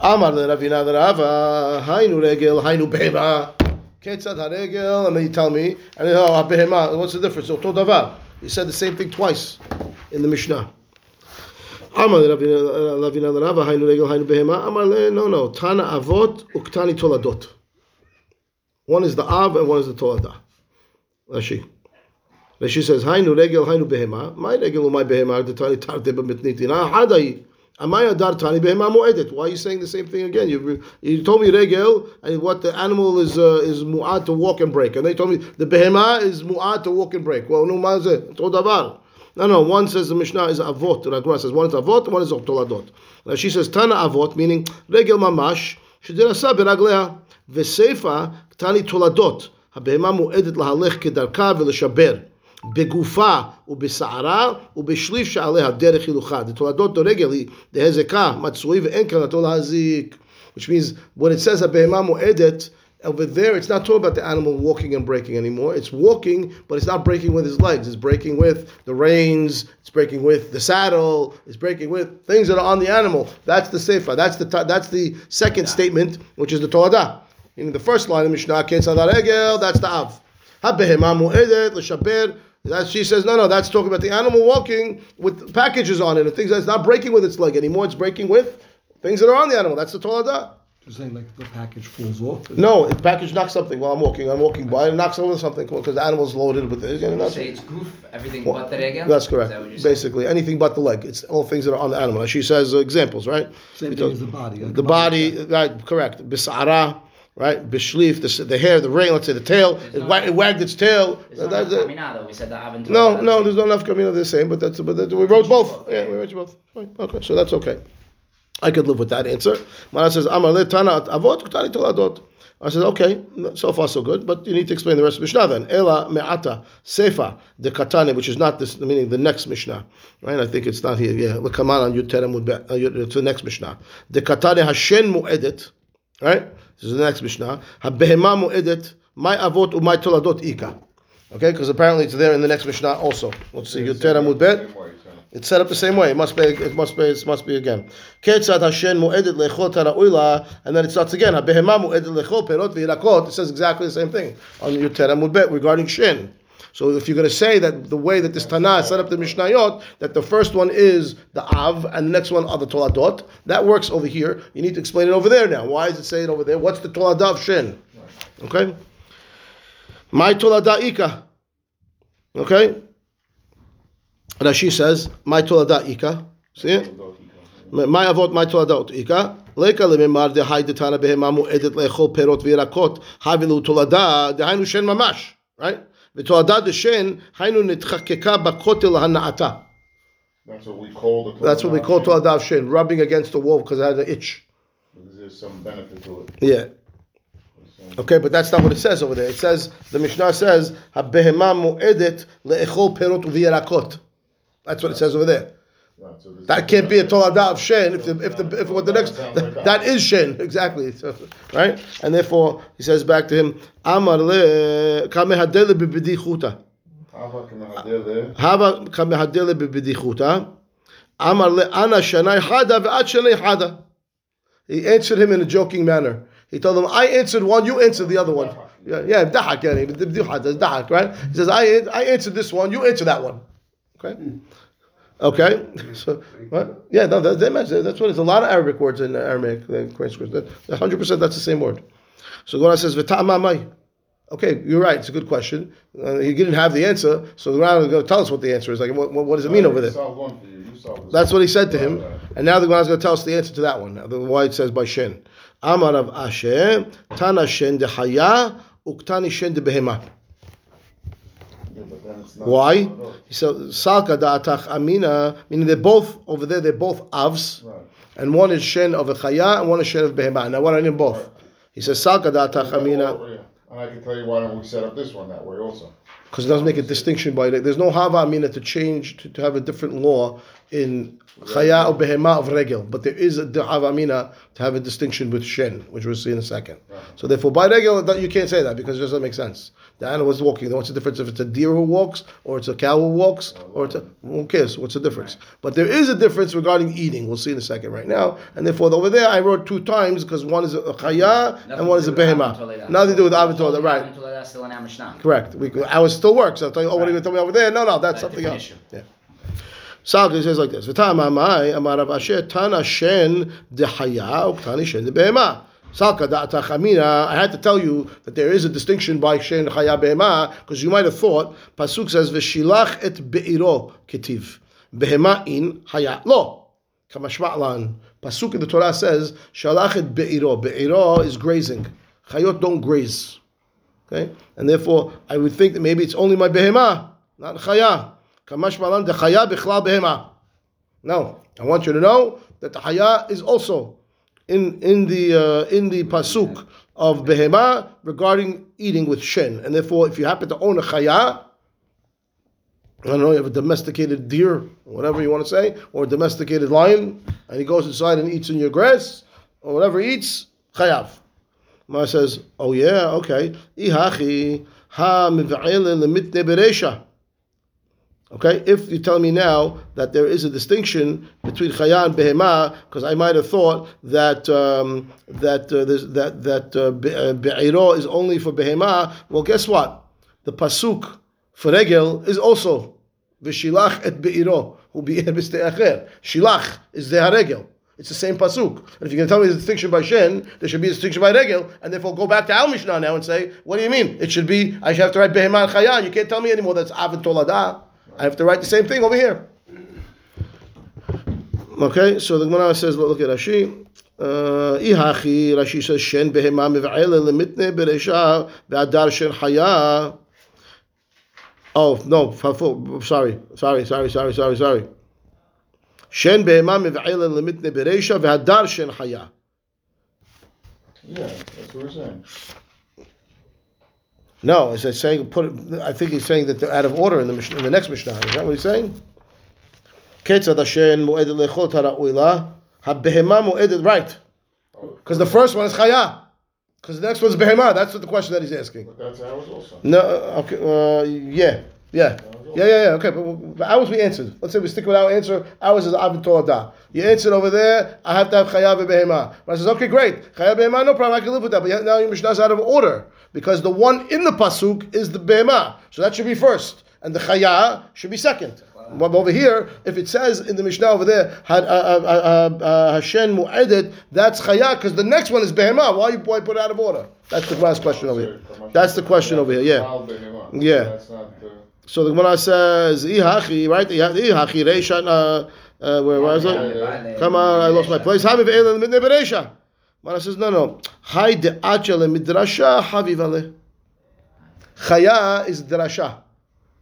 S1: אמר לרבינה דרבה, היינו רגל, היינו בהמה. כיצד הרגל, me, and then, oh, הבהמה, what's the difference? אותו דבר. He said the same thing twice in the Mishnah. Uh, no, no. Tana Avot, Uktani Toladot. One is the Av and one is the Tolada. Rashi. Rashi says, Hainu Regel, Hainu Behema. My Regel, my Behema, the Tani Amaya dar tani behema mu'edet. Why are you saying the same thing again? You, you told me regel, and what the animal is uh, is mu'ad to walk and break, and they told me the behema is mu'ad to walk and break. Well, no, mazeh, davar. No, no. One says the Mishnah is avot. The Gemara says one is avot, one is toladot. Now she says tana avot, meaning regel mamash שדרסה ברגליה, וסיפה תני תולדות, הבהמה מועדת להלך כדרכה ולשבר. בגופה ובשערה ובשליף שעליה דרך הילוכה. דתולדות הרגל היא דהזקה, מצוי ואין כוונתו להזיק. Which means when it says הבהמה מועדת, over there it's not talking about the animal walking and breaking anymore. It's walking, but it's not breaking with his legs. It's breaking with the reins, it's breaking with the saddle, it's breaking with things that are on the animal. That's the sefer. That's the that's the second statement, which is the Torah. In the first line of Mishnah, Ketzad Regel, that's the Av. הבהמה מועדת לשבר That she says, no, no, that's talking about the animal walking with packages on it and things that's not breaking with its leg anymore. It's breaking with things that are on the animal. That's the Toladah.
S5: You're saying like the package falls off.
S1: No, the package knocks something while I'm walking. I'm walking by and it knocks over something because the animal's loaded with it. And that's,
S6: Say it's goof, everything but the regel?
S1: that's correct.
S6: that what you're saying?
S1: Basically, anything but the leg. It's all things that are on the animal. She says uh, examples, right?
S5: Same
S1: It
S5: thing as the body. like
S1: The body, right? Correct. Bisara, right? Bishlif, the, the hair, the ring. Let's say the tail. It, wa- it wagged its tail.
S6: No
S1: it.
S6: nafka we said that
S1: No, no, there's no of the same, but that's but that, we wrote both. Yeah, we wrote you both. Fine. Okay, so that's okay. I could live with that answer. Mara says, Amar le tana avot kutani toladot. I said, okay, so far so good, but you need to explain the rest of Mishnah then. Ela me'ata sefa de katane, which is not this, meaning the next Mishnah, right? I think it's not here. Yeah, lekaman on yuterem would be uh, yut- to the next Mishnah. De katane hashen mu'edit, right? This is the next Mishnah. Habehema mu'edet, my avot umay toladot ika. Okay, because apparently it's there in the next Mishnah also. Let's see, yuterem would bet.
S3: Same way, so.
S1: It's set up the same way. It must be. It must be. It must be again. Ketzat Hashem mu'edet lechol tara'ula, and then it starts again. Habehema mu'edet lechol perot v'yirakot. It says exactly the same thing on your Terem bet regarding shin. So if you're going to say that the way that this Tana set up the Mishnayot, that the first one is the Av and the next one are the Toladot, that works over here. You need to explain it over there now. Why is it saying over there? What's the Toladah of shin? Okay. My Toladah Ika. Okay. Rashi says, "My tolada ika." See it? My avot, my tolada ika. Leka de hay detana behema mu'edet lechol perot v'yirakot havilu tolada dehainu shen mamash. Right? De shen hainu nitchakeka bakotel hana'ata.
S3: That's what we call the.
S1: That's what we call of shen, rubbing against the wall because I had an itch.
S3: There's some benefit to it.
S1: Yeah. Okay, but that's not what it says over there. It says the Mishnah says habehema mu'edet leechol perot v'yirakot. That's what it says over there.
S3: Right, so
S1: That can't be a tolada of shen if the if the if what the next that is shen exactly So, right and therefore he says back to him Amar le kamehadele bibedichuta
S3: Hava k'mehadeh there.
S1: Hava kamehadele bibedichuta Amar le ana shanai hada ve'at shanai hada He answered him in a joking manner. He told him, "I answered one, you answered the other one." Yeah, yeah, dahak, yeah, but the bdicha, that's dahak, right? He says, "I I answered this one, you answer that one." Okay. Hmm. Okay, so what? Yeah, no, that, that match- that's what it's. A lot of Arabic words in Aramaic, the transcripts. That hundred percent, that's the same word. So the Gemara says, "V'ta'amamai." Okay, you're right. It's a good question. Uh, he didn't have the answer, so the Gemara is going to tell us what the answer is. Like, what, what, does it mean over there?
S3: Solve one for you. You solve this.
S1: That's what he said to him, and now the Gemara is going to tell us the answer to that one. The- why it says by Shen. Amar of Asher, Tana Shen de Haya, Uktani Shen de Behema.
S3: Yeah, but then it's not-
S1: Why? Said, Salka da'atach amina, meaning they're both, over there, they're both avs,
S3: Right.
S1: and one is Shen of a Chaya, and one is Shen of Behema. Now, what I need both? He says, Salka da'atach amina.
S3: And I can tell you why don't we set up this one that way also.
S1: because it doesn't make a distinction by it. There's no Hava amina to change, to, to have a different law in Chaya or Behema of Regel, but there is a Hava amina to have a distinction with Shen, which we'll see in a second. So therefore, by Regel, that- you can't say that because it doesn't make sense. The animal is walking. What's the difference if it's a deer who walks, or it's a cow who walks, or it's a, who cares? What's the difference? But there is a difference regarding eating. We'll see in a second right now. And therefore, over there, I wrote two times because one is a Chaya and one is a Behema. Nothing to do with Avitola, right?
S6: Avitola still in our
S1: Correct. We, ours still works. I'll tell you, oh, what are you going to tell me over there? No, no, that's something else. Yeah. Salka says like this: V'tam amai amar Rav Ashi tana shen de haya uktani shen. Salka. I had to tell you that there is a distinction by shen chaya behema because you might have thought pasuk says v'shilach et beiro ketiv behema in haya lo kamashma'lan. Pasuk in the Torah says shalach et beiro. Beiro is grazing. Chayot don't graze. Okay? And therefore, I would think that maybe it's only my behema, not chaya. Kamash malan de chaya bichlal behema. No, I want you to know that the chaya is also in in the uh, in the pasuk of behema regarding eating with shen. And therefore, if you happen to own a chaya, I don't know, you have a domesticated deer, whatever you want to say, or a domesticated lion, and he goes inside and eats in your grass, or whatever he eats, chayav. Mar says, "Oh yeah, okay. Ihachi ha beresha." Okay, if you tell me now that there is a distinction between chaya and behema, because I might have thought that um, that uh, that that uh, uh, be'iro is only for behema. Well, guess what? The pasuk for regel is also v'shilach et be'iro hu bi'er. Shilach is the regel. It's the same pasuk. And if you're going to tell me there's a distinction by shen, there should be a distinction by regel, and therefore go back to Al Mishnah now and say, what do you mean? It should be I should have to write beheman chaya. You can't tell me anymore that's av and tolada. I have to write the same thing over here. Okay, so the Gemara says, look at Rashi. Uh, Ihachi, Rashi says, Shen behema miv'ele lemitne beresha ve'adar shen chaya. Oh, no, sorry, sorry, sorry, sorry, sorry, sorry. Shen behema miv'ele lemitne beresha ve'adar shen chaya.
S3: Yeah, that's what we're saying.
S1: No, is that saying, put it, I think he's saying that they're out of order in the, Mishnah, in the next Mishnah. Is that what he's saying? Ketzad Hashem mu'edet lechot hara'ui la, ha-behema right. Because the first one is chaya. Because the next one is behema. That's what the question that he's asking.
S3: But that's ours also.
S1: No, uh, okay, uh, yeah, yeah. Yeah, yeah, yeah, okay, but, but ours we answered. Let's say we stick with our answer. Ours is Avin Torah. You answered over there, I have to have Chayav Behema. But I says, okay, great. Chayav Behema, no problem, I can live with that. But now your Mishnah is out of order. Because the one in the Pasuk is the Behema. So that should be first. And the Chaya should be second. But over here, if it says in the Mishnah over there, had, Hashem Mu'edet, that's Chaya, because the next one is Behema. Why you why put it out of order? That's the last question over here. That's the question over here, yeah. Yeah. So the Gemara says, "Ihachi," right? Ihachi reisha. Uh, uh, where was it? Come on, I lost my place. Haviv elel midne bereisha. Gemara says, "No, no. Hay de midrasha haviv ale." Chaya is drasha.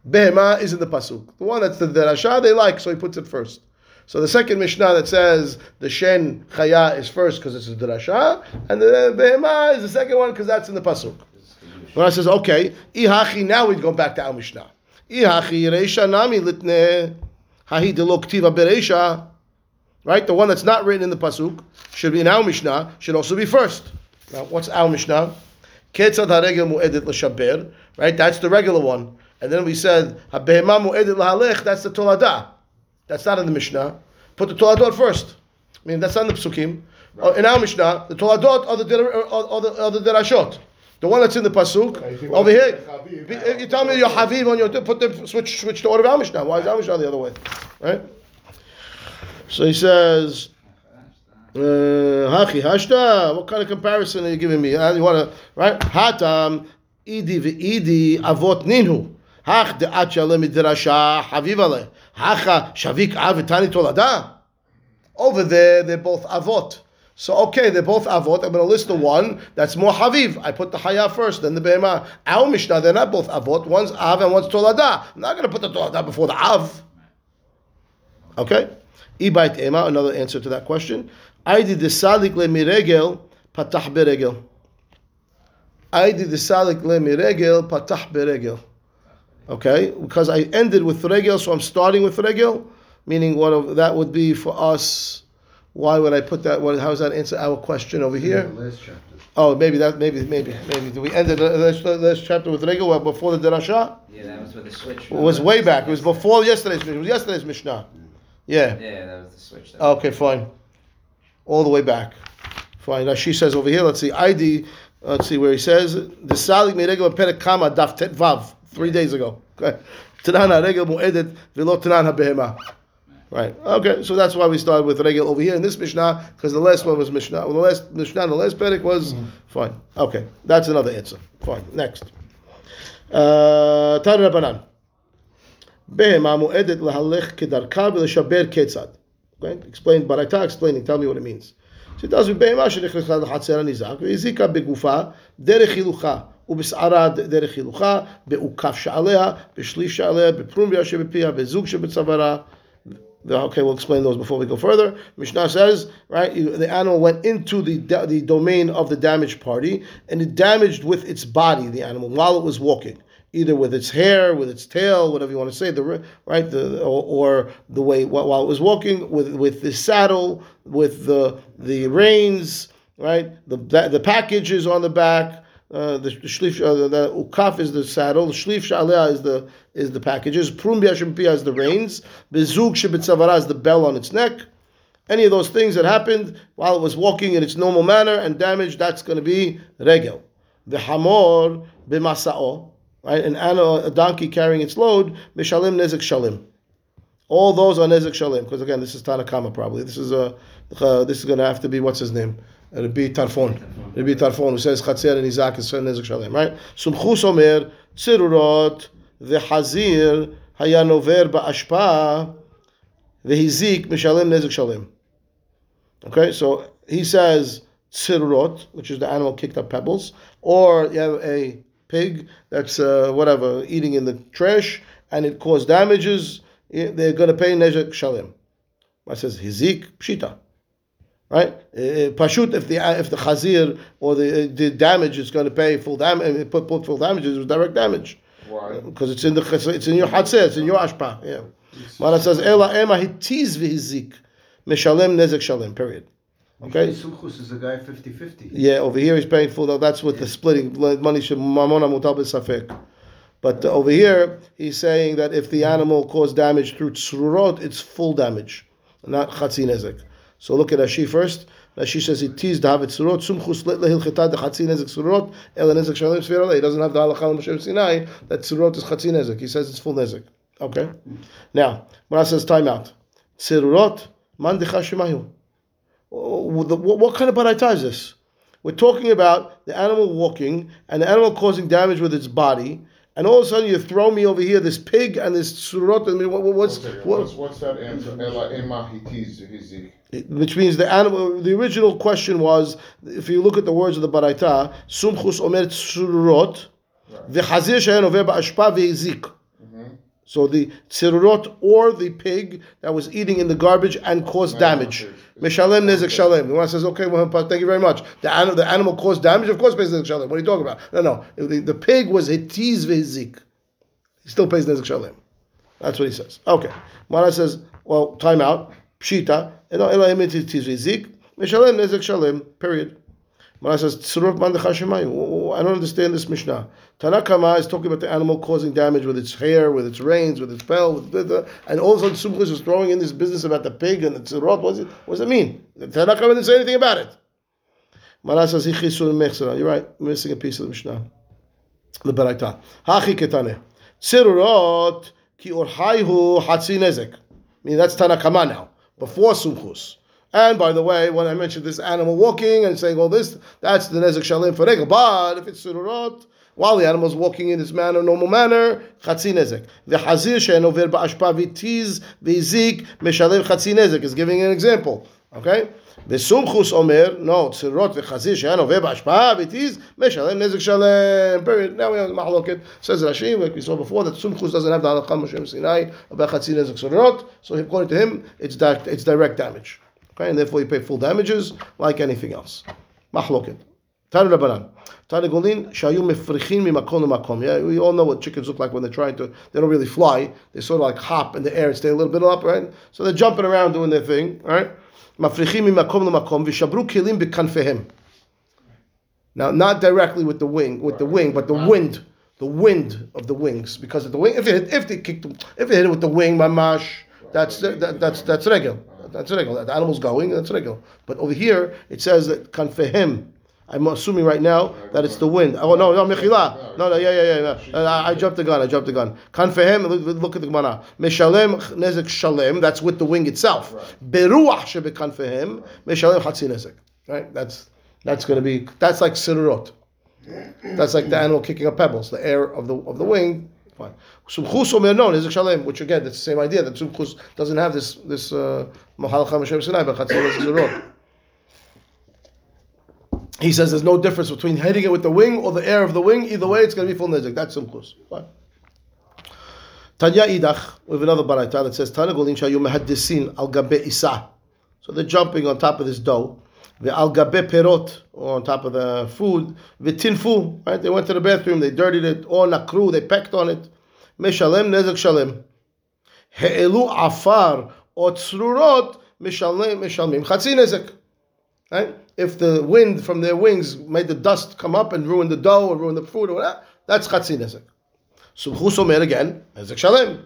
S1: Behema is in the pasuk. The one that's the drasha they like, so he puts it first. So the second Mishnah that says the Shen Chaya is first because it's a drasha, and the Behema is the second one because that's in the pasuk. When I says, okay, ihachi, now we go back to our Mishnah. Ihachi reisha nami litne hahi delo ktiva bereisha. Right, the one that's not written in the pasuk should be in our Mishnah. Should also be first. Now, what's our Mishnah? Ketzad haregel mu'edit l'shaber. Right, that's the regular one. And then we said habehema mu'edit lahalech. That's the tolada. That's not in the Mishnah. Put the toladot first. I mean, that's not in the psukim. Uh, In our Mishnah, the toladot are the are, are the are the derashot. The one that's in the pasuk over here.
S3: Chaviv,
S1: you tell me your haviv on your put the switch switch to order of our Mishnah. Why is our Mishnah the other way? Right. So he says. Uh, Hachi hashta. What kind of comparison are you giving me? Uh, You want to right? Hatam idi ve'idi avot ninhu. Hach de'acha lemidrasha havivale. Hacha shavik avitani tolada. Over there, they're both avot. So okay, they're both avot. I'm going to list the one that's more haviv. I put the haya first, then the behema. Our mishnah, they're not both avot. One's av and one's tolada. I'm not going to put the tolada before the av. Okay. Ibait ema, another answer to that question. Aidi the salik le miregel patah beregel. Aidi the salik le miregel patah beregel. Okay, because I ended with regel, so I'm starting with regel, meaning what of, that would be for us. Why would I put that? What? How does that answer our question over here?
S2: Last chapter.
S1: Oh, maybe that. Maybe maybe maybe. Did we end the last, last chapter with well, before the derasha?
S6: Yeah, that was with the switch.
S1: It was way back. It was before yesterday's. It was yesterday's mishnah. Yeah.
S6: Yeah, that was the switch.
S1: Okay, fine. All the way back. Fine. Now she says over here, let's see, ID, let's see where he says, the salik mi regel perek kama daf tet vav, three days ago. Okay. Tanan ha-regel mu'edet velo tanan ha-behema. Right. Okay, so that's why we started with regel over here in this Mishnah, because the last one was Mishnah. Well, the last Mishnah, the last perek was, fine. Okay, that's another answer. Fine. Next. Uh, Tana Rabbanan. Behema mu'edet lahalech kedarka v'leshaber ketzad. Okay? Explain Baraita, explaining, tell me what it means. So it does with בהמה שנכנסה לחצר הניזק, והזיקה בגופה דרך הילוכה, ובשערה דרך הילוכה, בעוקף שעליה, בשליש שעליה, בפרומיה שבפיה, בזוג שבצווארה. Okay, we'll explain those before we go further. Mishnah says, right, you- the animal went into the the domain of the damaged party, and it damaged with its body the animal while it was walking, either with its hair, with its tail, whatever you want to say, the right, the or, or the way while it was walking with with the saddle, with the the reins, right, the the packages on the back. Uh, the the shlif, uh, the, ukaf is the saddle. The shlif shalea is the is the packages. Prum biashempia is the reins. Bezug shebetzavara is the bell on its neck. Any of those things that happened while it was walking in its normal manner and damaged, that's going to be regel. The hamor b'masao. right? An animal, a donkey carrying its load, mishalim nezek shalim. All those are nezek shalim because again, this is Tanakama probably. This is a uh, this is going to have to be what's his name? Rabbi Tarfon. Rabbi Tarfon who says chatzer and izak is nezek shalim, right? Sumchus omer tzirurot v'hazir haya nover ba'ashpa v'hizik mishalim nezek shalim. Okay, so he says tzirurot, which is the animal kicked up pebbles, or you have a pig that's uh, whatever eating in the trash and it caused damages. eh, They're going to pay nezek shalim. I says hizik pshita, right? Uh, Pashut if the if the chazir or the the damage is going to pay full damage, put, put full damages with direct damage
S3: Why?
S1: because it's in the it's in your hatzir, it's in your ashpa. Yeah. Mala says ela ema hitiz v'hizik mishalem nezek shalim. Period. Okay.
S2: Sumchus is a guy 50-50.
S1: Yeah, over here he's paying full. That's with the splitting money. should Mamona mutal b'safek. But uh, over here he's saying that if the animal caused damage through tsurot, it's full damage, not chatzi nezek. So look at Rashi first. Rashi says he teased it tsurot. Sumchus let lehil chitad the chatzi nezek tsurot. El nezek shalim sfira He doesn't have the halacha on Moshe Sinai that tsurot is chatzi nezek. He says it's full nezek. Okay. Now, I says time out, tsurot man decha shemayu. What, what kind of baraita is this? We're talking about the animal walking and the animal causing damage with its body, and all of a sudden you throw me over here this pig and this surot. And what, what- what's,
S3: One second.
S1: what,
S3: What's, what's that answer? Ela ema hitiz hizik.
S1: which means the animal. The original question was, if you look at the words of the baraita, sumchus omer surot, v'chazir she'en over ba'ashpa ve'ezik. So the tzirurot or the pig that was eating in the garbage and caused damage. Mishalem nezek shalem. The one says, okay, well, thank you very much. The animal, the animal caused damage, of course pays nezek shalem. What are you talking about? No, no. The, the pig was hitiz vehizik. He still pays nezek shalem. That's what he says. Okay. Mara says, well, time out. Pshita. Elo Elohim hitiz vehizik. Mishalem nezek shalem. Period. Mara says, Tzurot man dechashimayu. Oh, oh, I don't understand this Mishnah. Tanakama is talking about the animal causing damage with its hair, with its reins, with its pell, with the, and all of a sudden Sumchus is throwing in this business about the pig and the tzurot. What does it, does it mean? Tanakama didn't say anything about it. Mara says. You're right, missing a piece of the Mishnah. The Baraita. Hachi ketane. Tzurot ki orhaihu hatzi nezek. I mean, that's Tanakama now, before Sumchus. And by the way, when I mentioned this animal walking and saying all this, that's the Nezek Shalim for Regel. But if it's Sururot, while the animal is walking in this manner, normal manner, Chatzin Nezek. The Hazir Sheinover Ba'ashpa Vitiz Vizik Meshalim Chatzin Nezek is giving an example. Okay? בסומכוס אומר, no, צרורות וחזיר שהיה נובע בהשפעה ביתיז, משלם נזק שלם. period. Now we have מחלוקת. says Rashi, like we saw before, that sumchus doesn't have the הלכה moshem sinai about חצי nezek צרורות, so according to him, it's direct, it's direct damage. Okay, and therefore you pay full damages like anything else. Mahloket. Tanu Rabbanan. Tanu Golin, Shayu Mifrichin Mimakon Makom. Yeah, we all know what chickens look like when they're trying to, they don't really fly. They sort of like hop in the air and stay a little bit up, right? So they're jumping around doing their thing, right? Mafrichim Mimakom Makom, Vishabru Kilim Bikanfehim. Now, not directly with the wing, with the wing, but the wind, the wind of the wings, because of the wing. If it if they kicked them, if it hit it with the wing, my mash, that's that, that's that's regular. That's regular. The animal's going, that's regular. But over here, it says that kanfehim. I'm assuming right now that it's the wind. Oh no, no, mechila. No, no, yeah, yeah, yeah. yeah. Uh, I, I the gun. I jumped the gun. Kanfehim. Look, at the gemara. Meshalem nezek shalem. That's with the wing itself. Beruach shebekanfehim. Meshalem chatzi nezek. Right. That's that's going to be. That's like sirurot. That's like the animal kicking up pebbles, the air of the of the wing. Fine. Sumchus omer no nezek shalem, which again that's the same idea that sumchus doesn't have this this uh, mahal chamashem sinai, but chatzi nezek sirurot. He says there's no difference between hitting it with the wing or the air of the wing. Either way, it's going to be full nezek. That's sumchus. Fine. Tanya idach, have another baraita that says Tana golin shayu mehaddisin al gabe isa. So they're jumping on top of this dough. The al gabe perot, on top of the food. V'tinfu, right? They went to the bathroom, they dirtied it. Or nakru, they pecked on it. Meshalem nezek shalem. He'elu afar tzrurot mishalem mishalmim chatzi nezek. Right? If the wind from their wings made the dust come up and ruin the dough or ruin the food or whatever, that's chatzi nezek. Sumchus omer again, nezek shalem.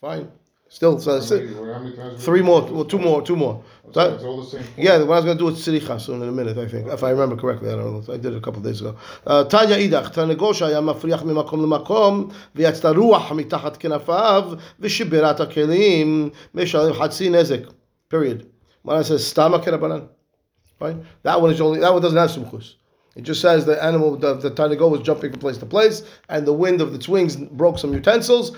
S1: Fine. Still, so, three more, well, two more, two more.
S3: That, it's
S1: Yeah, what I was going to do with tzricha soon in a minute, I think, if I remember correctly. I don't know. I did it a couple of days ago. Uh, Tanya idach, תרנגושה היה מפריח ממקום למקום, ויצא רוח מתחת כנפיו, ושיבר את הכלים, משלם חצי נזק. Period. When I says stama כרבנן, right? That one is only that one doesn't have sumchus. It just says the animal, the, the tanago was jumping from place to place, and the wind of its wings broke some utensils.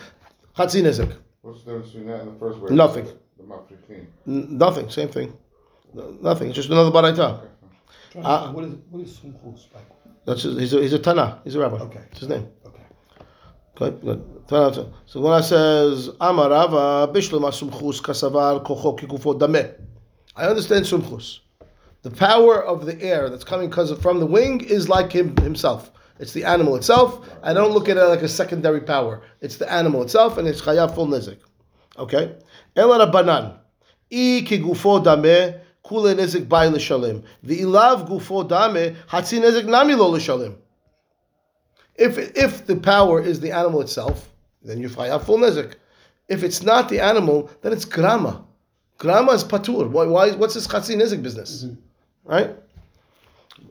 S1: Chatzin nezek.
S3: What's the difference between that and the first word?
S1: Nothing.
S3: The mafrichim.
S1: N- Nothing, same thing. No- Nothing, it's just another baraita. Ah.
S4: What is, what is sumchus? like?
S1: That's his, he's a he's a Tana. He's a rabbi.
S4: Okay.
S1: That's his name.
S4: Okay.
S1: Okay. Good. Tana, Tana. So when I says Amarava Bishlema Sumchus Kasavar Kocho Kikufo Dame, I understand Sumchus. The power of the air that's coming because from the wing is like him himself. It's the animal itself. I don't look at it like a secondary power. It's the animal itself, and it's chayav full nizik. Okay. Ela Rabbanan. I kigufo dame kule nizik bay l'shalim. V'ilav gufo dame hatzi nizik nami lo l'shalim. If if the power is the animal itself, then you chayav full nizik. If it's not the animal, then it's grama. Grama is patur. Why? why what's this chatzi nizik business? Mm-hmm. Right?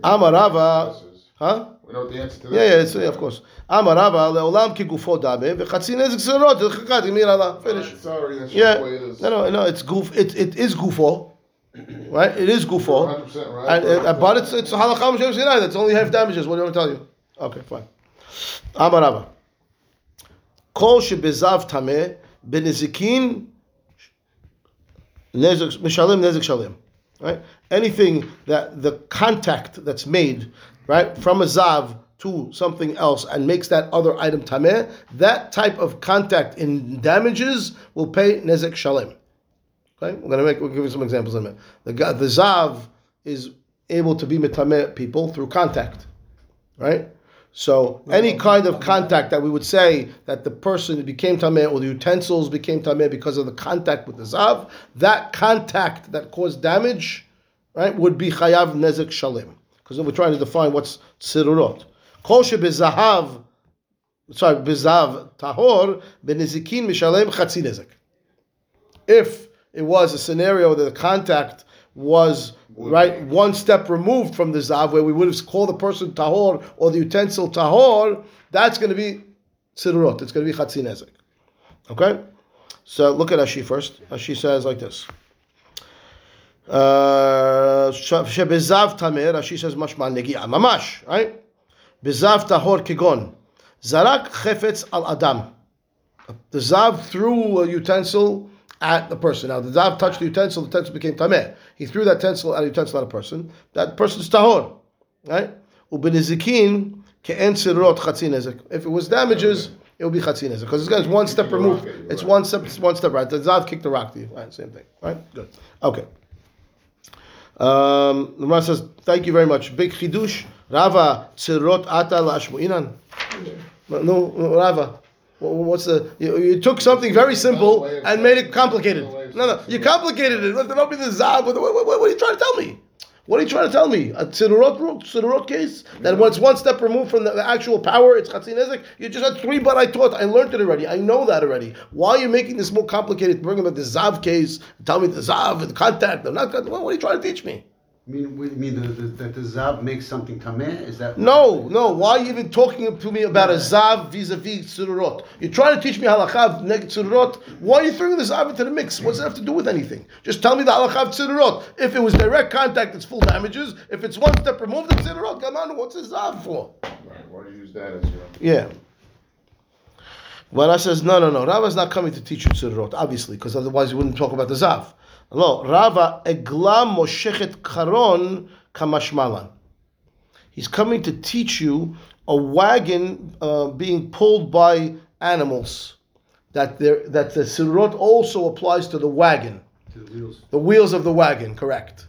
S1: Amarava. Huh?
S3: We know the answer to
S1: Yeah,
S3: that.
S1: yeah, it's, yeah, of course. Amarava leolam ki gufo dame v'chatzi zerot l'chakat yimir Allah. Finish.
S3: Sorry, that's
S1: Yeah.
S3: the way it is.
S1: No, no, no. It's goof. It, it is gufo, right? It is gufo,
S3: 100% right.
S1: and, and but it's it's halakha m'shem sinai. That's only half damages. What do you want to tell you? Okay, fine. Amarava. Kol shebezav tameh benizikin nezik mishalim nezik shalim. Right? Anything that the contact that's made, right, from a zav to something else and makes that other item tameh, that type of contact in damages will pay nezik shalim. Okay, we're gonna make. We'll give you some examples in a minute. The the zav is able to be mitameh people through contact, right? So any kind of contact that we would say that the person became tameh or the utensils became tameh because of the contact with the zav, that contact that caused damage, right, would be chayav nezek shalim. Because we're trying to define what's tzirurot. Kol shebezahav, sorry, bezav tahor benizikin mishalem chatzi nezek if it was a scenario that the contact was right one step removed from the zav, where we would have called the person tahor or the utensil tahor, that's going to be tzirurot. It's going to be chatzin. Okay, so look at Ashi first. Ashi says like this. Uh, Shebezav tamer, Ashi says mashma negi'ah, mamash, right? Bezav tahor kigon, zarak chefetz al adam. The zav threw a utensil at the person. Now the zav touched the utensil, the utensil became tameh. He threw that utensil at a utensil at a person. That person's tahor, right? Ubenizikin ke'en sirot chatzin nezek. If it was damages, it would be chatzin because this guy's one step removed. It's one step, it's one step right. The zav kicked the rock to you. Right, same thing. Right, good. Okay. Um, the Gemara says, "Thank you very much." Big chidush, Rava tzirot ata la'ashmuinan. No, no, Rava. What's the? You, you took something very simple and made it complicated. No, no, you complicated it. Don't be the. What, what, what, what are you trying to tell me? What are you trying to tell me? A tzirurot rule, tzirurot case that when it's one step removed from the, the actual power, it's chatzin ezek. You just had three, but I taught. I learned it already. I know that already. Why are you making this more complicated? Bring about the zav case. Tell me the zav and contact. I'm not. What are you trying to teach me?
S2: I mean, what- you mean the, the, that the zav makes something tameh? Is that
S1: No, no. Why are you even talking to me about a zav vis-a-vis tzururot? You're trying to teach me halachav neg tzururot. Why are you throwing the zav into the mix? What's it have to do with anything? Just tell me the halachav tzururot. If it was direct contact, it's full damages. If it's one step removed, it's tzururot. Come on, what's a zav for?
S3: Right, why do you use that as your?
S1: Yeah. Rava says, no, no, no. Rava's not coming to teach you tzururot, obviously, because otherwise you wouldn't talk about the zav. No, Rava egla moshechet karon kamashmalan. He's coming to teach you a wagon uh, being pulled by animals. That there, that the sirot also applies to the wagon,
S2: to the wheels?
S1: the wheels of the wagon. Correct.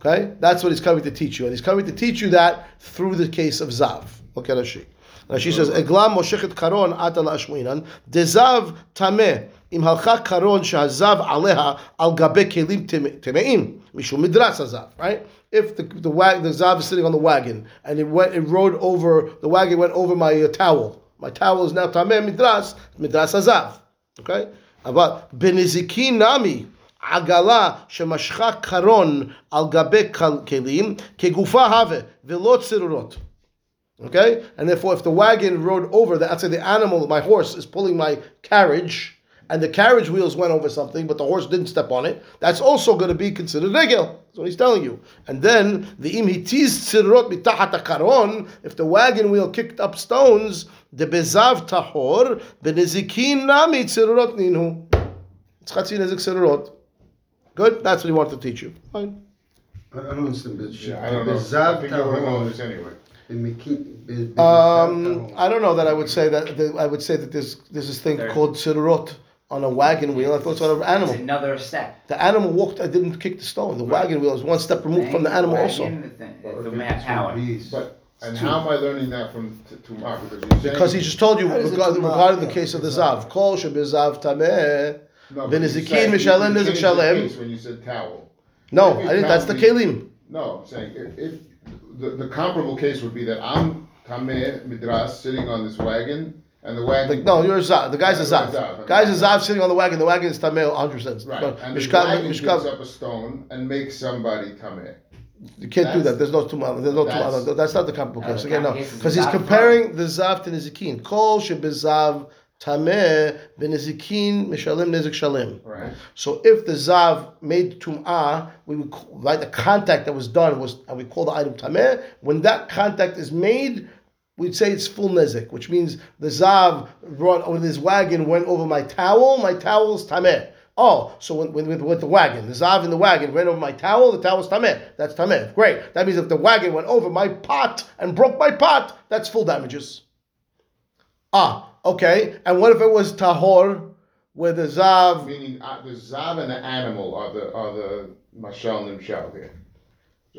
S1: Okay, that's what he's coming to teach you, and he's coming to teach you that through the case of zav. Look at Rashi. Rashi says, "Eglam moshechet karon ata la'ashmuinan dezav tameh im halcha karon shazav aleha al gabe kelim temeim mishum midras hazav." Right? If the the wag, the zav is sitting on the wagon and it went, it rode over the wagon went over my uh, towel. My towel is now tameh midras midras hazav. Okay. אבל בנזיקין נמי עגלה שמשכה קרון על גבי כל- כלים כגופה הווה ולא צרורות. Okay? And therefore, if the wagon rode over, the, let's say the animal, my horse, is pulling my carriage, and the carriage wheels went over something, but the horse didn't step on it, that's also going to be considered regel. That's what he's telling you. And then, the im hitiz tzirot mitachat karon, if the wagon wheel kicked up stones, the bezav tahor, the nezikin nami tzirot ninu. It's chatzin nezik tzirot. Good? That's what he wanted to teach you. Fine.
S2: I I don't understand, but
S3: Yeah, I don't know. I think you're wrong on this anyway.
S2: b'miki- be- bezav
S1: Um. I don't know that I would say that, that I would say that there's there's this thing
S6: There-
S1: called sidurot on a wagon wheel. I thought it's on an
S6: It's
S1: animal.
S6: another step.
S1: The animal walked. I didn't kick the stone. The wagon wheel is one step removed from the animal also.
S6: Wagon, the thing- The man power.
S2: Beast.
S3: But, and how am I learning that from T- Tumah? Because you're.
S1: Because he just told you
S4: How
S1: regarding, regarding the case of the
S4: exactly.
S1: zav. Kol shebezav tameh.
S3: No, but
S1: Ben
S3: you
S1: Ezekiel
S3: said- you-
S1: Mishalem
S3: you
S1: Nizek
S3: changed the
S1: Shalem.
S3: When you said towel.
S1: No, I didn't. That's the
S3: count
S1: kelim.
S3: No, I'm saying, if, if, the, the comparable case would be that I'm Tameh Midras sitting on this wagon, and the wagon.
S1: Like, no, you're a zav. The guy's a
S3: Yeah,
S1: zav.
S3: zav.
S1: Guy's a zav sitting on the wagon. The wagon is tameh 100 percent.
S3: Right, and the
S1: Mishkav,
S3: wagon picks
S1: mishkav.
S3: up a stone and makes somebody Tameh.
S1: You can't do that. There's no tumah. There's no
S3: that's-
S1: tumah. That's not the comparable case. Again, no,
S6: comparable case is
S1: because he's
S6: zav
S1: comparing the zav to nizikin. Kol shebezav tameh benizikin mishalem nizik shalem.
S3: Right.
S1: So if the zav made tum'ah, we would call, like the contact that was done was, and we call the item tameh. When that contact is made, we'd say it's full nezik, which means the zav brought with his wagon went over my towel. My towel's tameh. Oh, so when, with, with the wagon, the zav in the wagon went over my towel. The towel's tameh. That's tameh. Great. That means if the wagon went over my pot and broke my pot, that's full damages. Ah, okay. And what if it was tahor, where the zav
S3: Meaning, uh, the zav and the animal are the, are the mashal here.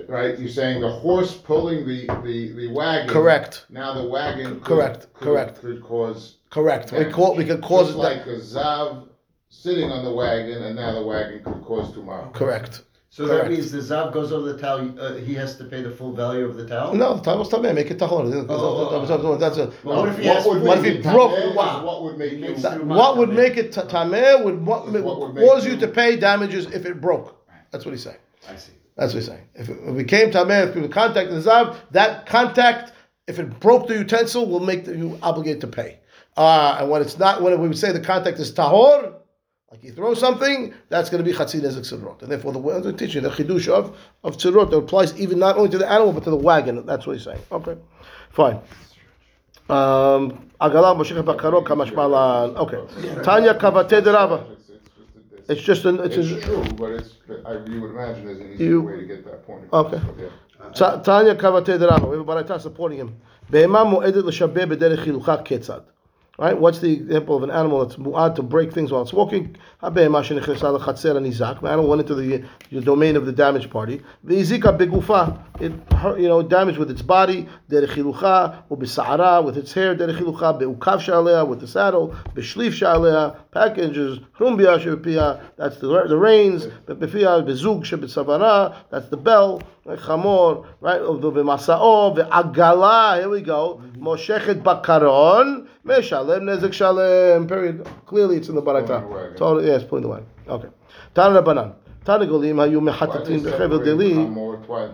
S3: Right, you're saying the horse pulling the, the, the wagon.
S1: Correct.
S3: Now the wagon. could-
S1: Correct,
S3: could-
S1: correct.
S3: Could cause.
S1: Correct. We
S3: damage.
S1: call we could cause
S3: Just like a zav sitting on the wagon, and now the wagon could cause tomorrow.
S1: correct.
S2: So
S1: correct.
S2: that means the Zav goes over the towel, uh, he has to pay the full value of the towel?
S1: No, the time was tameh. Make it tahor. That's a.
S2: Well, what if he has-
S1: what
S3: make
S1: if he
S3: it
S1: broke
S3: tameh
S1: the
S3: is
S1: wow?
S3: What would make you?
S2: Makes
S1: That-
S2: it-
S1: What would make it ta- tameh would what,
S3: Is what
S1: would
S3: would make
S1: cause you
S3: you-
S1: to pay damages if it broke. That's what he's saying.
S2: I see.
S1: That's what he's saying. If it, if it became tameh through the contact the zav, that contact, if it broke the utensil, will make the, you obligated to pay. Uh, and when it's not, when we say the contact is tahor, like you throw something, that's going to be chatzin nezek tzirot. And therefore, the way I'm teaching the chidush of of tzirot that applies even not only to the animal but to the wagon. That's what he's saying. Okay, fine. Um. Okay, Tanya Kavate de Rava.
S3: It's, just a,
S1: It's just an
S3: it's
S1: a,
S3: true, but it's I, you would imagine there's an easier
S1: You-
S3: way to get that point. across,
S1: Okay.
S3: but yeah.
S1: Tanya Kavate de Rava. We have a baraita supporting him. Behema moedet l'shabeh b'derech chilucha ketzad. Right? What's the example of an animal that's mu'ad to break things while it's walking? The animal went into the, the domain of the damaged party. The V'izika begufa. It hurt, you know damaged with its body. Derech chilucha u'b'sa'ara with its hair. Derech chilucha be'ukav she'alea with the saddle. B'shlif she'alea packages. Chrumbia she'b'pia. That's the the reins. B'pia be'zug she'b'savara. That's the bell. Chamor. Right? V'masa'o ve'agala. Here we go. Moshechet bakaron. Meshalem nezek shalem. Period. Clearly, it's in the
S3: Pulling the
S1: baraita.
S3: wagon.
S1: Totally, yes, pulling the wagon. Okay. Tana Rabbanan. Tana golim hayu
S3: Why
S1: mechatatin
S3: they
S1: b'chevel
S3: separate
S1: deli.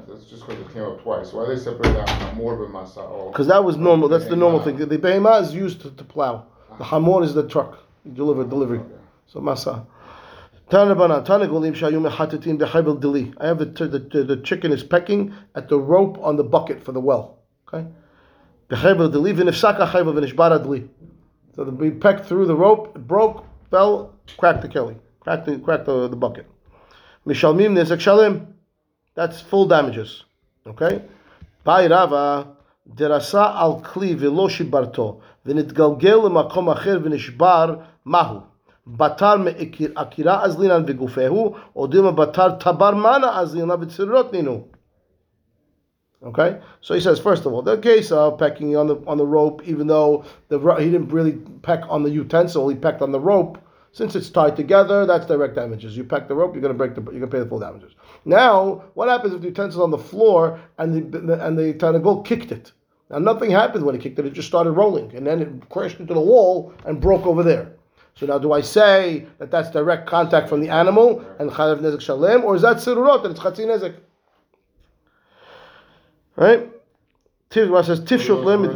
S3: That's just because it came up twice. Why they separate out Hamor b'masao?
S1: Because that was normal. That's the normal thing. The behema is used to, to plow. The hamor is the truck. You deliver delivery. So masa. Tana Rabbanan. Tana golim shayu mechatatin b'chevel deli. I have the, the, the the chicken is pecking at the rope on the bucket for the well. Okay. B'chevel deli v'nifsaka chevel v'nishbara deli. So the, we pecked through the rope, it broke, fell, cracked the kelly, cracked the, cracked the, the bucket. Mishalmim nezek shalim. That's full damages. Okay? Bai Rava, derasa al kli velo shibarto, ונתגלגל למקום אחר ונשבר, מהו? בתר מעקירה אזלינן בגופהו, או דילמה בתר טבר מנה אזלינן בצרירות נינו. Okay, so he says first of all, the case of pecking on the on the rope, even though the he didn't really peck on the utensil, he pecked on the rope. Since it's tied together, that's direct damages. You peck the rope, you're gonna break the, you're gonna pay the full damages. Now, what happens if the utensil's on the floor and the and the tanagal kicked it? Now, nothing happened when he kicked it; it just started rolling, and then it crashed into the wall and broke over there. So now, do I say that that's direct contact from the animal and chayav nezek shalem, or is that sirurot and it's chatzi nezek? Right? Tiv says tifshut limit.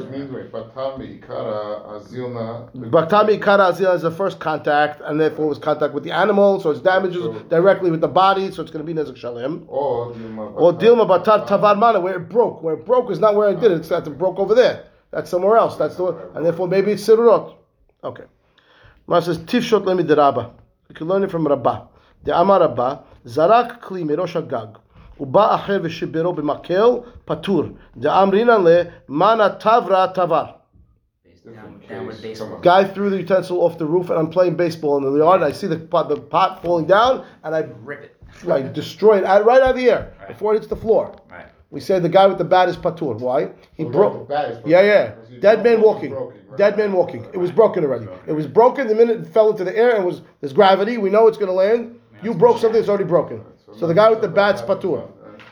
S3: Batami Ikara Azilna.
S1: Baktami kara azila is the first contact, and therefore it was contact with the animal, so it's damages directly with the body, so it's going to be nezek shalem.
S3: Or Dilma
S1: batar tavar mana, where it broke. Where it broke is not where I did it. It's that it broke over there. That's somewhere else. That's the one, and therefore maybe it's sirurot. Okay. Mar says tifshot lemi deraba. You can learn it from Rabbah. The Amar Rabbah zarak kli mirosh agag. ובא אחר ושיברו במקל, פטור. דאמרינן ל, מנה תברה תבר.
S6: Down, downward baseball.
S1: Guy threw the utensil off the roof, and I'm playing baseball in the yard, and I see the pot, the pot falling down, and I
S6: Rip it.
S1: like destroy it out- right out of the air
S6: Right.
S1: before it hits the floor.
S6: Right.
S1: We say the guy with the bat is patur. Why? He
S3: Oh,
S1: broke.
S3: the bat is patur.
S1: Yeah, yeah.
S3: Because he
S1: Dead man
S3: broke-
S1: walking.
S3: broken, right.
S1: Dead man walking. It was broken already. It was broken the minute it fell into the air and was there's gravity. We know it's going to land. You broke something that's already broken. So the guy with the bat's patur.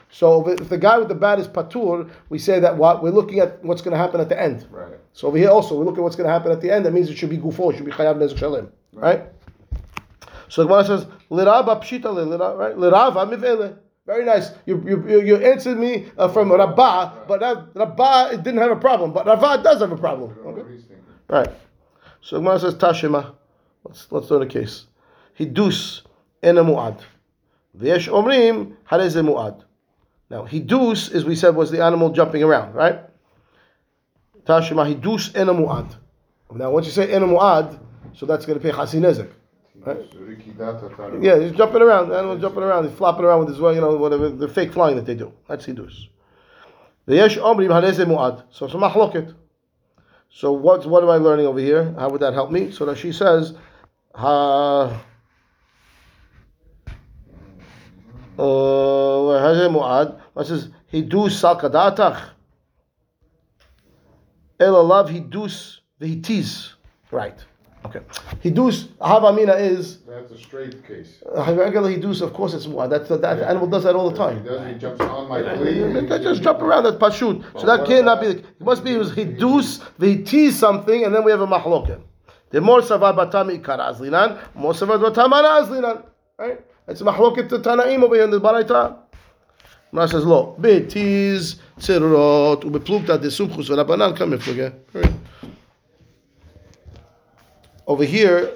S1: So if the guy with the bat is patur, we say that what we're looking at what's going to happen at the end.
S3: Right.
S1: So over here also we look at what's going to happen at the end. That means it should be gufo. It should be chayav nezek shalem. Right. So the Gemara says liraba pshita le lira- right lirava mivele. Very nice. You you you, answered me uh, from Rabbah, but that, Rabbah it didn't have a problem, but Rava does have a problem. Okay. Right. So the Gemara says Tashima. Let's let's learn a case. Hidus in a muad. V'yesh omrim hareze muad. Now hidus, as we said, was the animal jumping around, right? Tashima hidus in a muad. Now once you say in a muad, so that's going to pay chasinezek. Yeah, he's jumping around. The animal jumping around. He's flopping around with his, well, you know, whatever the fake flying that they do. That's hidus. V'yesh omrim hareze muad. So it's a machloket. So what what am I learning over here? How would that help me? So that she says, ha. Uh, هذا معاد. What says hidus salkadatach. El alav hidus v'hitiz. Right. Okay. Hidus havamina is
S3: That's a straight case.
S1: uh, regular hidus. Of course, it's muad. That's that
S3: Yeah.
S1: animal does that all the
S3: He
S1: time.
S3: does, he jumps on my
S1: They
S3: plea.
S1: just jump around. That's pashut. So
S3: But
S1: that
S3: what
S1: cannot
S3: about-
S1: be. The, it must be it was hidus v'hitiz something, and then we have a mahloket. The more savad batami ikara azlinan, more savad batamana azlinan. Right? It's a mahloket to tanaim over here in the baraita. Mara says lo betiz tzerot ubeplukta de sumchus v'rabanan come. Over here,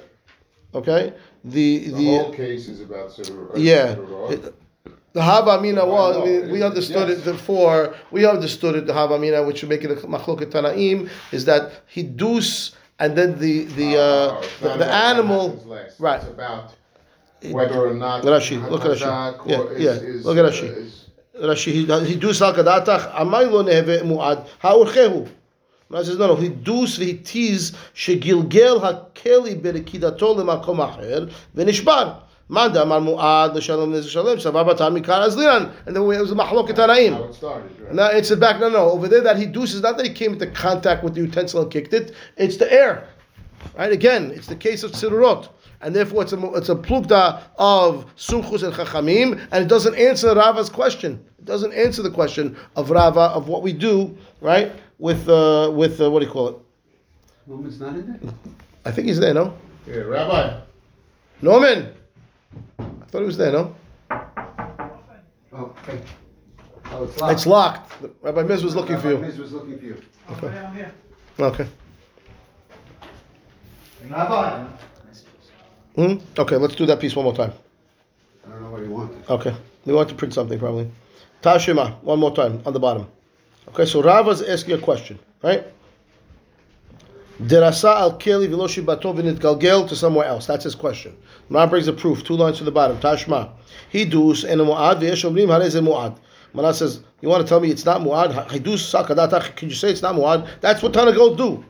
S1: okay, the
S3: The
S1: the
S3: whole case is about Siddur.
S1: yeah. It- The Havamina was,
S3: No,
S1: we, we understood
S3: yes.
S1: it before, we understood it, the Havamina, which would make it a Machloket Tanaim, is that he Hidus, and then the, the,
S3: Oh,
S1: uh,
S3: it's
S1: the, the animal, right.
S3: It's about whether or not.
S1: Rashi, look at Rashi. Yeah,
S3: is-
S1: yeah,
S3: is-
S1: look at Rashi.
S3: Uh, is-
S1: Rashi, Hidus al Kadatach, Amai lo neheve muad, ha'urchehu. Rashi says, no, no, Hidus v'hitiz shegilgel ha'keli berekidato lemakom acher, v'nishbar. Man da amar muad l'shalom nezeh shalom, savar batam mikar. And then it was a Machloket Tanaim.
S3: How it started, right?
S1: Now it's back. No, no. Over there, that he does is not that he came into contact with the utensil and kicked it. It's the air, right? Again, it's the case of tzirurot, and therefore it's a it's a plugda of sumchus and chachamim, and it doesn't answer Rava's question. It doesn't answer the question of Rava of what we do, right? With uh, with uh, what do you call it?
S2: Woman's not in there?
S1: I think he's there. No,
S3: Yeah, Rabbi.
S1: Norman. I thought he was there. No,
S2: Oh, okay. Oh, it's locked.
S1: it's locked. Rabbi Miz was looking for
S2: Rabbi
S1: you.
S2: Miz was looking for you.
S1: Okay. I'm here. Okay.
S2: Rabbi.
S1: Hmm? Okay, let's do that piece one more time.
S2: I don't know what he wanted.
S1: Okay. We want to print something probably. Tashima, one more time on the bottom. Okay, so Rava's asking a question, right? Derasa al keli v'lo shibato v'nitgalgel to somewhere else. That's his question. Mar brings a proof, two lines to the bottom. Tashma. Hidus en mu'ad v'yesh omrim hareze mu'ad. Mana says, you want to tell me it's not mu'ad? Hidus sakadatach. Can you say it's not mu'ad? That's what Tanagol do.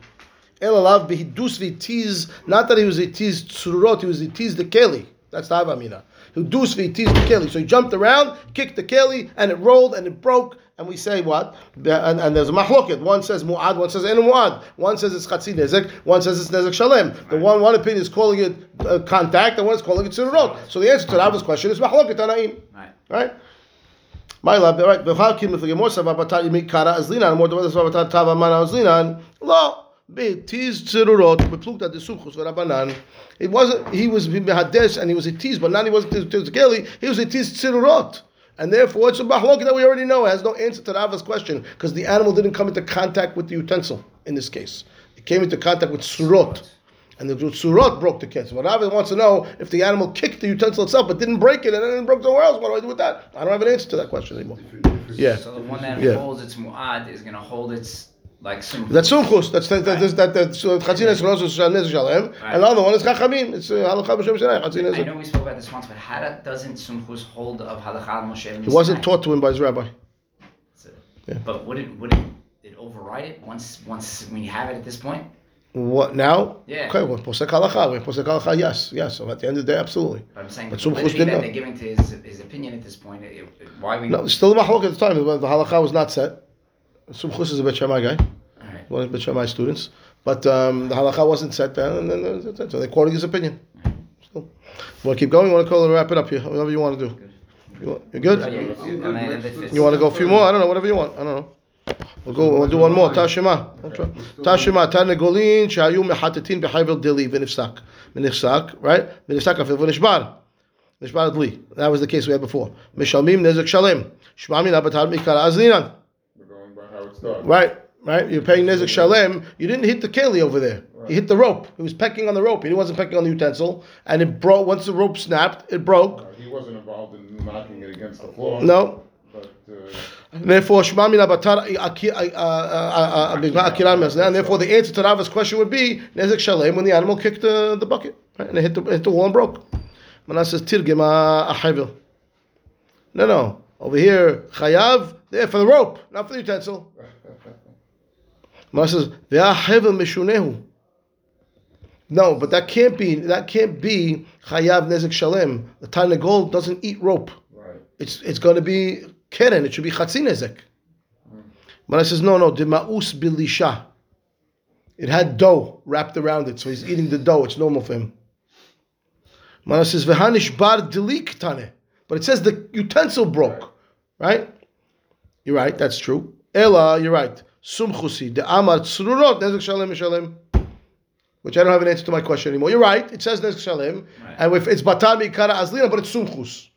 S1: El alav behidus v'tiz. Not that he was v'tiz tzurot, he was v'tiz the keli. That's the Havamina. Hidus v'tiz the keli. So he jumped around, kicked the keli, and it rolled and it broke. And we say what? And, and there's a mahloket. One says mu'ad, one says en mu'ad. One says it's chatzi nezek, one says it's nezek shalem. The one one opinion is calling it uh, contact, and one is calling it tzurot. So the answer to Rava's question is mahloket tanaim.
S6: Right.
S1: Right? My love, right? V'chal kim if the gemor sava batar yimik kara azlinan, more than sava batar tava mana azlinan. Lo, Tiz tzirurot beplukta de sumchus v'rabanan. It wasn't. He was hades and he was a tiz, but now he wasn't tiz keli. He was a tiz tzirurot. And therefore, it's a mahlok that we already know has no answer to Rava's question because the animal didn't come into contact with the utensil in this case. It came into contact with surot. And the surot broke the ketz. But Rava wants to know if the animal kicked the utensil itself but didn't break it and then it broke somewhere else. What do I do with that? I don't have an answer to that question anymore. Yeah.
S6: So the one that
S1: Yeah.
S6: holds its mu'ad is gonna hold its like some.
S1: That's sumchus. That's that. That. That. That. Chatzin is rosh shalem shalem, and the other one is chachamim. It's uh, halacha b'shem shenai. Chatzin
S6: I know we spoke about this once, but how do- doesn't Sumchus hold of halacha al Moshe?
S1: It wasn't taught to him by his rabbi. Yeah.
S6: But wouldn't wouldn't it override it once once when you have it at this point?
S1: What now?
S6: Yeah.
S1: Okay, well, posek halacha. We're posek halacha. Yes, yes. So at the end of the day, absolutely.
S6: But I'm saying
S1: But
S6: the that they're giving to his, his opinion at this point. It, it, why we?
S1: No, still a at the time. The halacha was not set. Sumchus is a Bet Shammai guy.
S6: All right.
S1: one of Bet Shammai students, but um, the halacha wasn't set then, and then that's so they're quoting his opinion. So, want to keep going? Want to call it wrap it up here? Whatever you want to do. You want, you're good. You want to go a few more? I don't know. Whatever you want. I don't know. We'll go. We'll do one more. Tashima. Tashima. Tanegolin shayu mehatetin behayvel dili v'nifsak. V'nifsak. Right. V'nifsak afil v'nishbar. Nishbar dli. That was the case we had before. Mishalmim nezek shalem. Shmami nabatar mikara azlinan.
S3: We're going by how it started.
S1: Right, right. You're paying Nezek Shalem. You didn't hit the keli over there. He hit the rope. He was pecking on the rope. He wasn't pecking on the utensil. And it broke. Once the rope snapped, it broke.
S3: Uh, he wasn't involved in knocking it against the floor.
S1: No.
S3: But uh,
S1: Therefore, Shema min abatar aki- uh, uh, uh, uh, bigma akiram yazna. and therefore the answer to Rava's question would be Nezek Shalem when the animal kicked the, the bucket. Right? And it hit the, hit the wall and broke. Manas says Tirgim a hayvel. No, no. Over here, Chayav, there for the rope, not for the utensil. Manas says, mishunehu. No, but that can't be that can't be chayav nezek shalem. The Tarnagol doesn't eat rope.
S3: right.
S1: It's it's going to be keren. It should be chatzin nezek. But I says no, no. Demaus bilisha. It had dough wrapped around it, so he's eating the dough. It's normal for him. Mana says v'hanish bar delik tane. But it says the utensil broke, right? You're right. That's true. Ella, you're right. Sumchusi de amar tzrurot nezek shalem shalem. Which I don't have an answer to my question anymore. You're right. It says nezek shalem,
S6: Right.
S1: and if it's batar mikara azlina, but it's sumchus.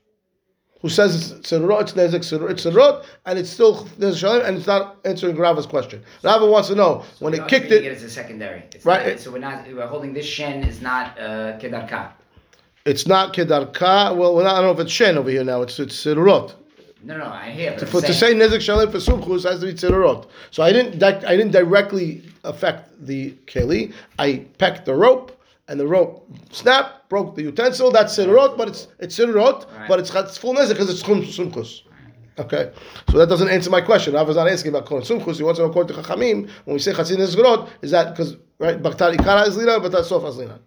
S1: Who says it's tzerurot, it's nezek tzerurot, it's tzerurot, and it's still nezek shalem, and it's not answering Rava's question. Rava wants to know when it kicked it.
S6: It's a secondary. It's
S1: Right.
S6: Not, so we're not. We're holding this shen is not uh, kedarka.
S1: It's not kedarka. Well, not, I don't know if it's shen over here now. It's it's.
S6: No, no, I hear.
S1: For to say nezek shalem for sumchus has to be tzerurot. So I didn't di- I didn't directly affect the keli. I pecked the rope, and the rope snapped, broke the utensil. That's tzerurot, but it's it's tzerurot,
S6: Right.
S1: but it's, it's full nezek because it's sumchus. Okay, so that doesn't answer my question. I was not asking about Kohen Sumchus. He wants to know according to Chachamim when we say Chatzin Nezgrot, is that because right? Baktar Ikara is lina, but that's Sof as lina.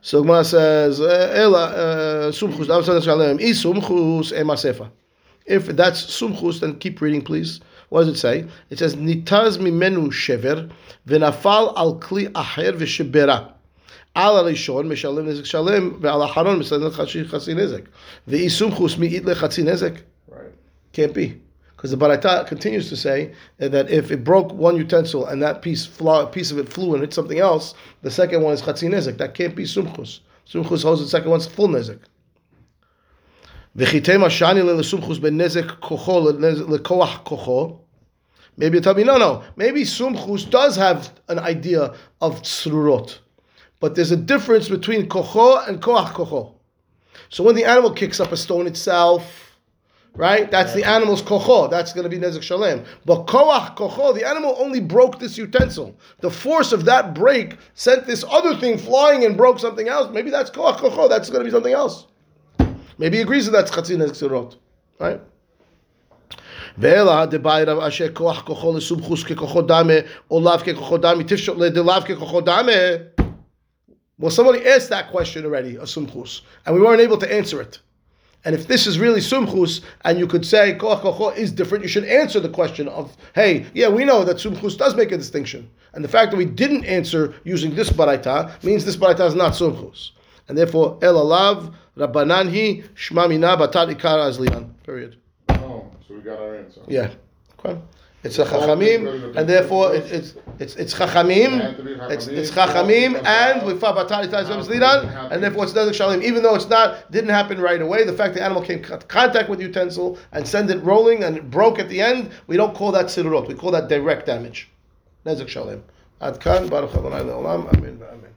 S1: So Gemara says, eh, Ela uh, Sumchus. Dav Sadas Shalem. I Sumchus ema sefa. If that's Sumchus, then keep reading, please. What does it say? It says Nitaz mimenu shever v'nafal al kli aher v'shebera. על הראשון משלם נזק שלם, ועל האחרון משלם חצי חצי נזק. ואי סומכוס מעיד לחצי נזק.
S3: Right.
S1: Can't be. Because the Baraita continues to say that if it broke one utensil and that piece flaw, piece of it flew and hit something else, the second one is Chatzi Nezek. That can't be Sumchus. Sumchus holds the second one's full Nezek. V'chitema shani le sumchus ben nezek kocho le koach kocho. Maybe you tell me, no, no. Maybe sumchus does have an idea of tzrurot. But there's a difference between kocho and koach kocho. So when the animal kicks up a stone itself, right? That's the animal's kocho. That's going to be nezek shalem. But koach kocho, the animal only broke this utensil. The force of that break sent this other thing flying and broke something else. Maybe that's koach kocho. That's going to be something else. Maybe he agrees that that's chatzin nezek sirot, right? ואלא דבאי רב אשר כוח כוחו לסומכוס ככוחו דמה, או לאו ככוחו דמה, תפשוט לדלאו ככוחו דמה. Well, somebody asked that question already, a sumchus, and we weren't able to answer it. And if this is really sumchus, and you could say koach kocho is different, you should answer the question of, hey, yeah, we know that sumchus does make a distinction, and the fact that we didn't answer using this baraita means this baraita is not sumchus, and therefore el alav rabbanan hi shma mina batat ikar azlian. Period.
S3: Oh, so we got our answer.
S1: Yeah. Okay. It's a chachamim, and therefore it, it's it's it's chachamim. It's it's chachamim, and with tais and therefore it's nezek shalim. Even though it's not didn't happen right away, the fact the animal came in contact with utensil and sent it rolling and it broke at the end, we don't call that sirurot. We call that direct damage. Nezek shalim. Ad kan baruch Adonai leolam. Amen. Amen.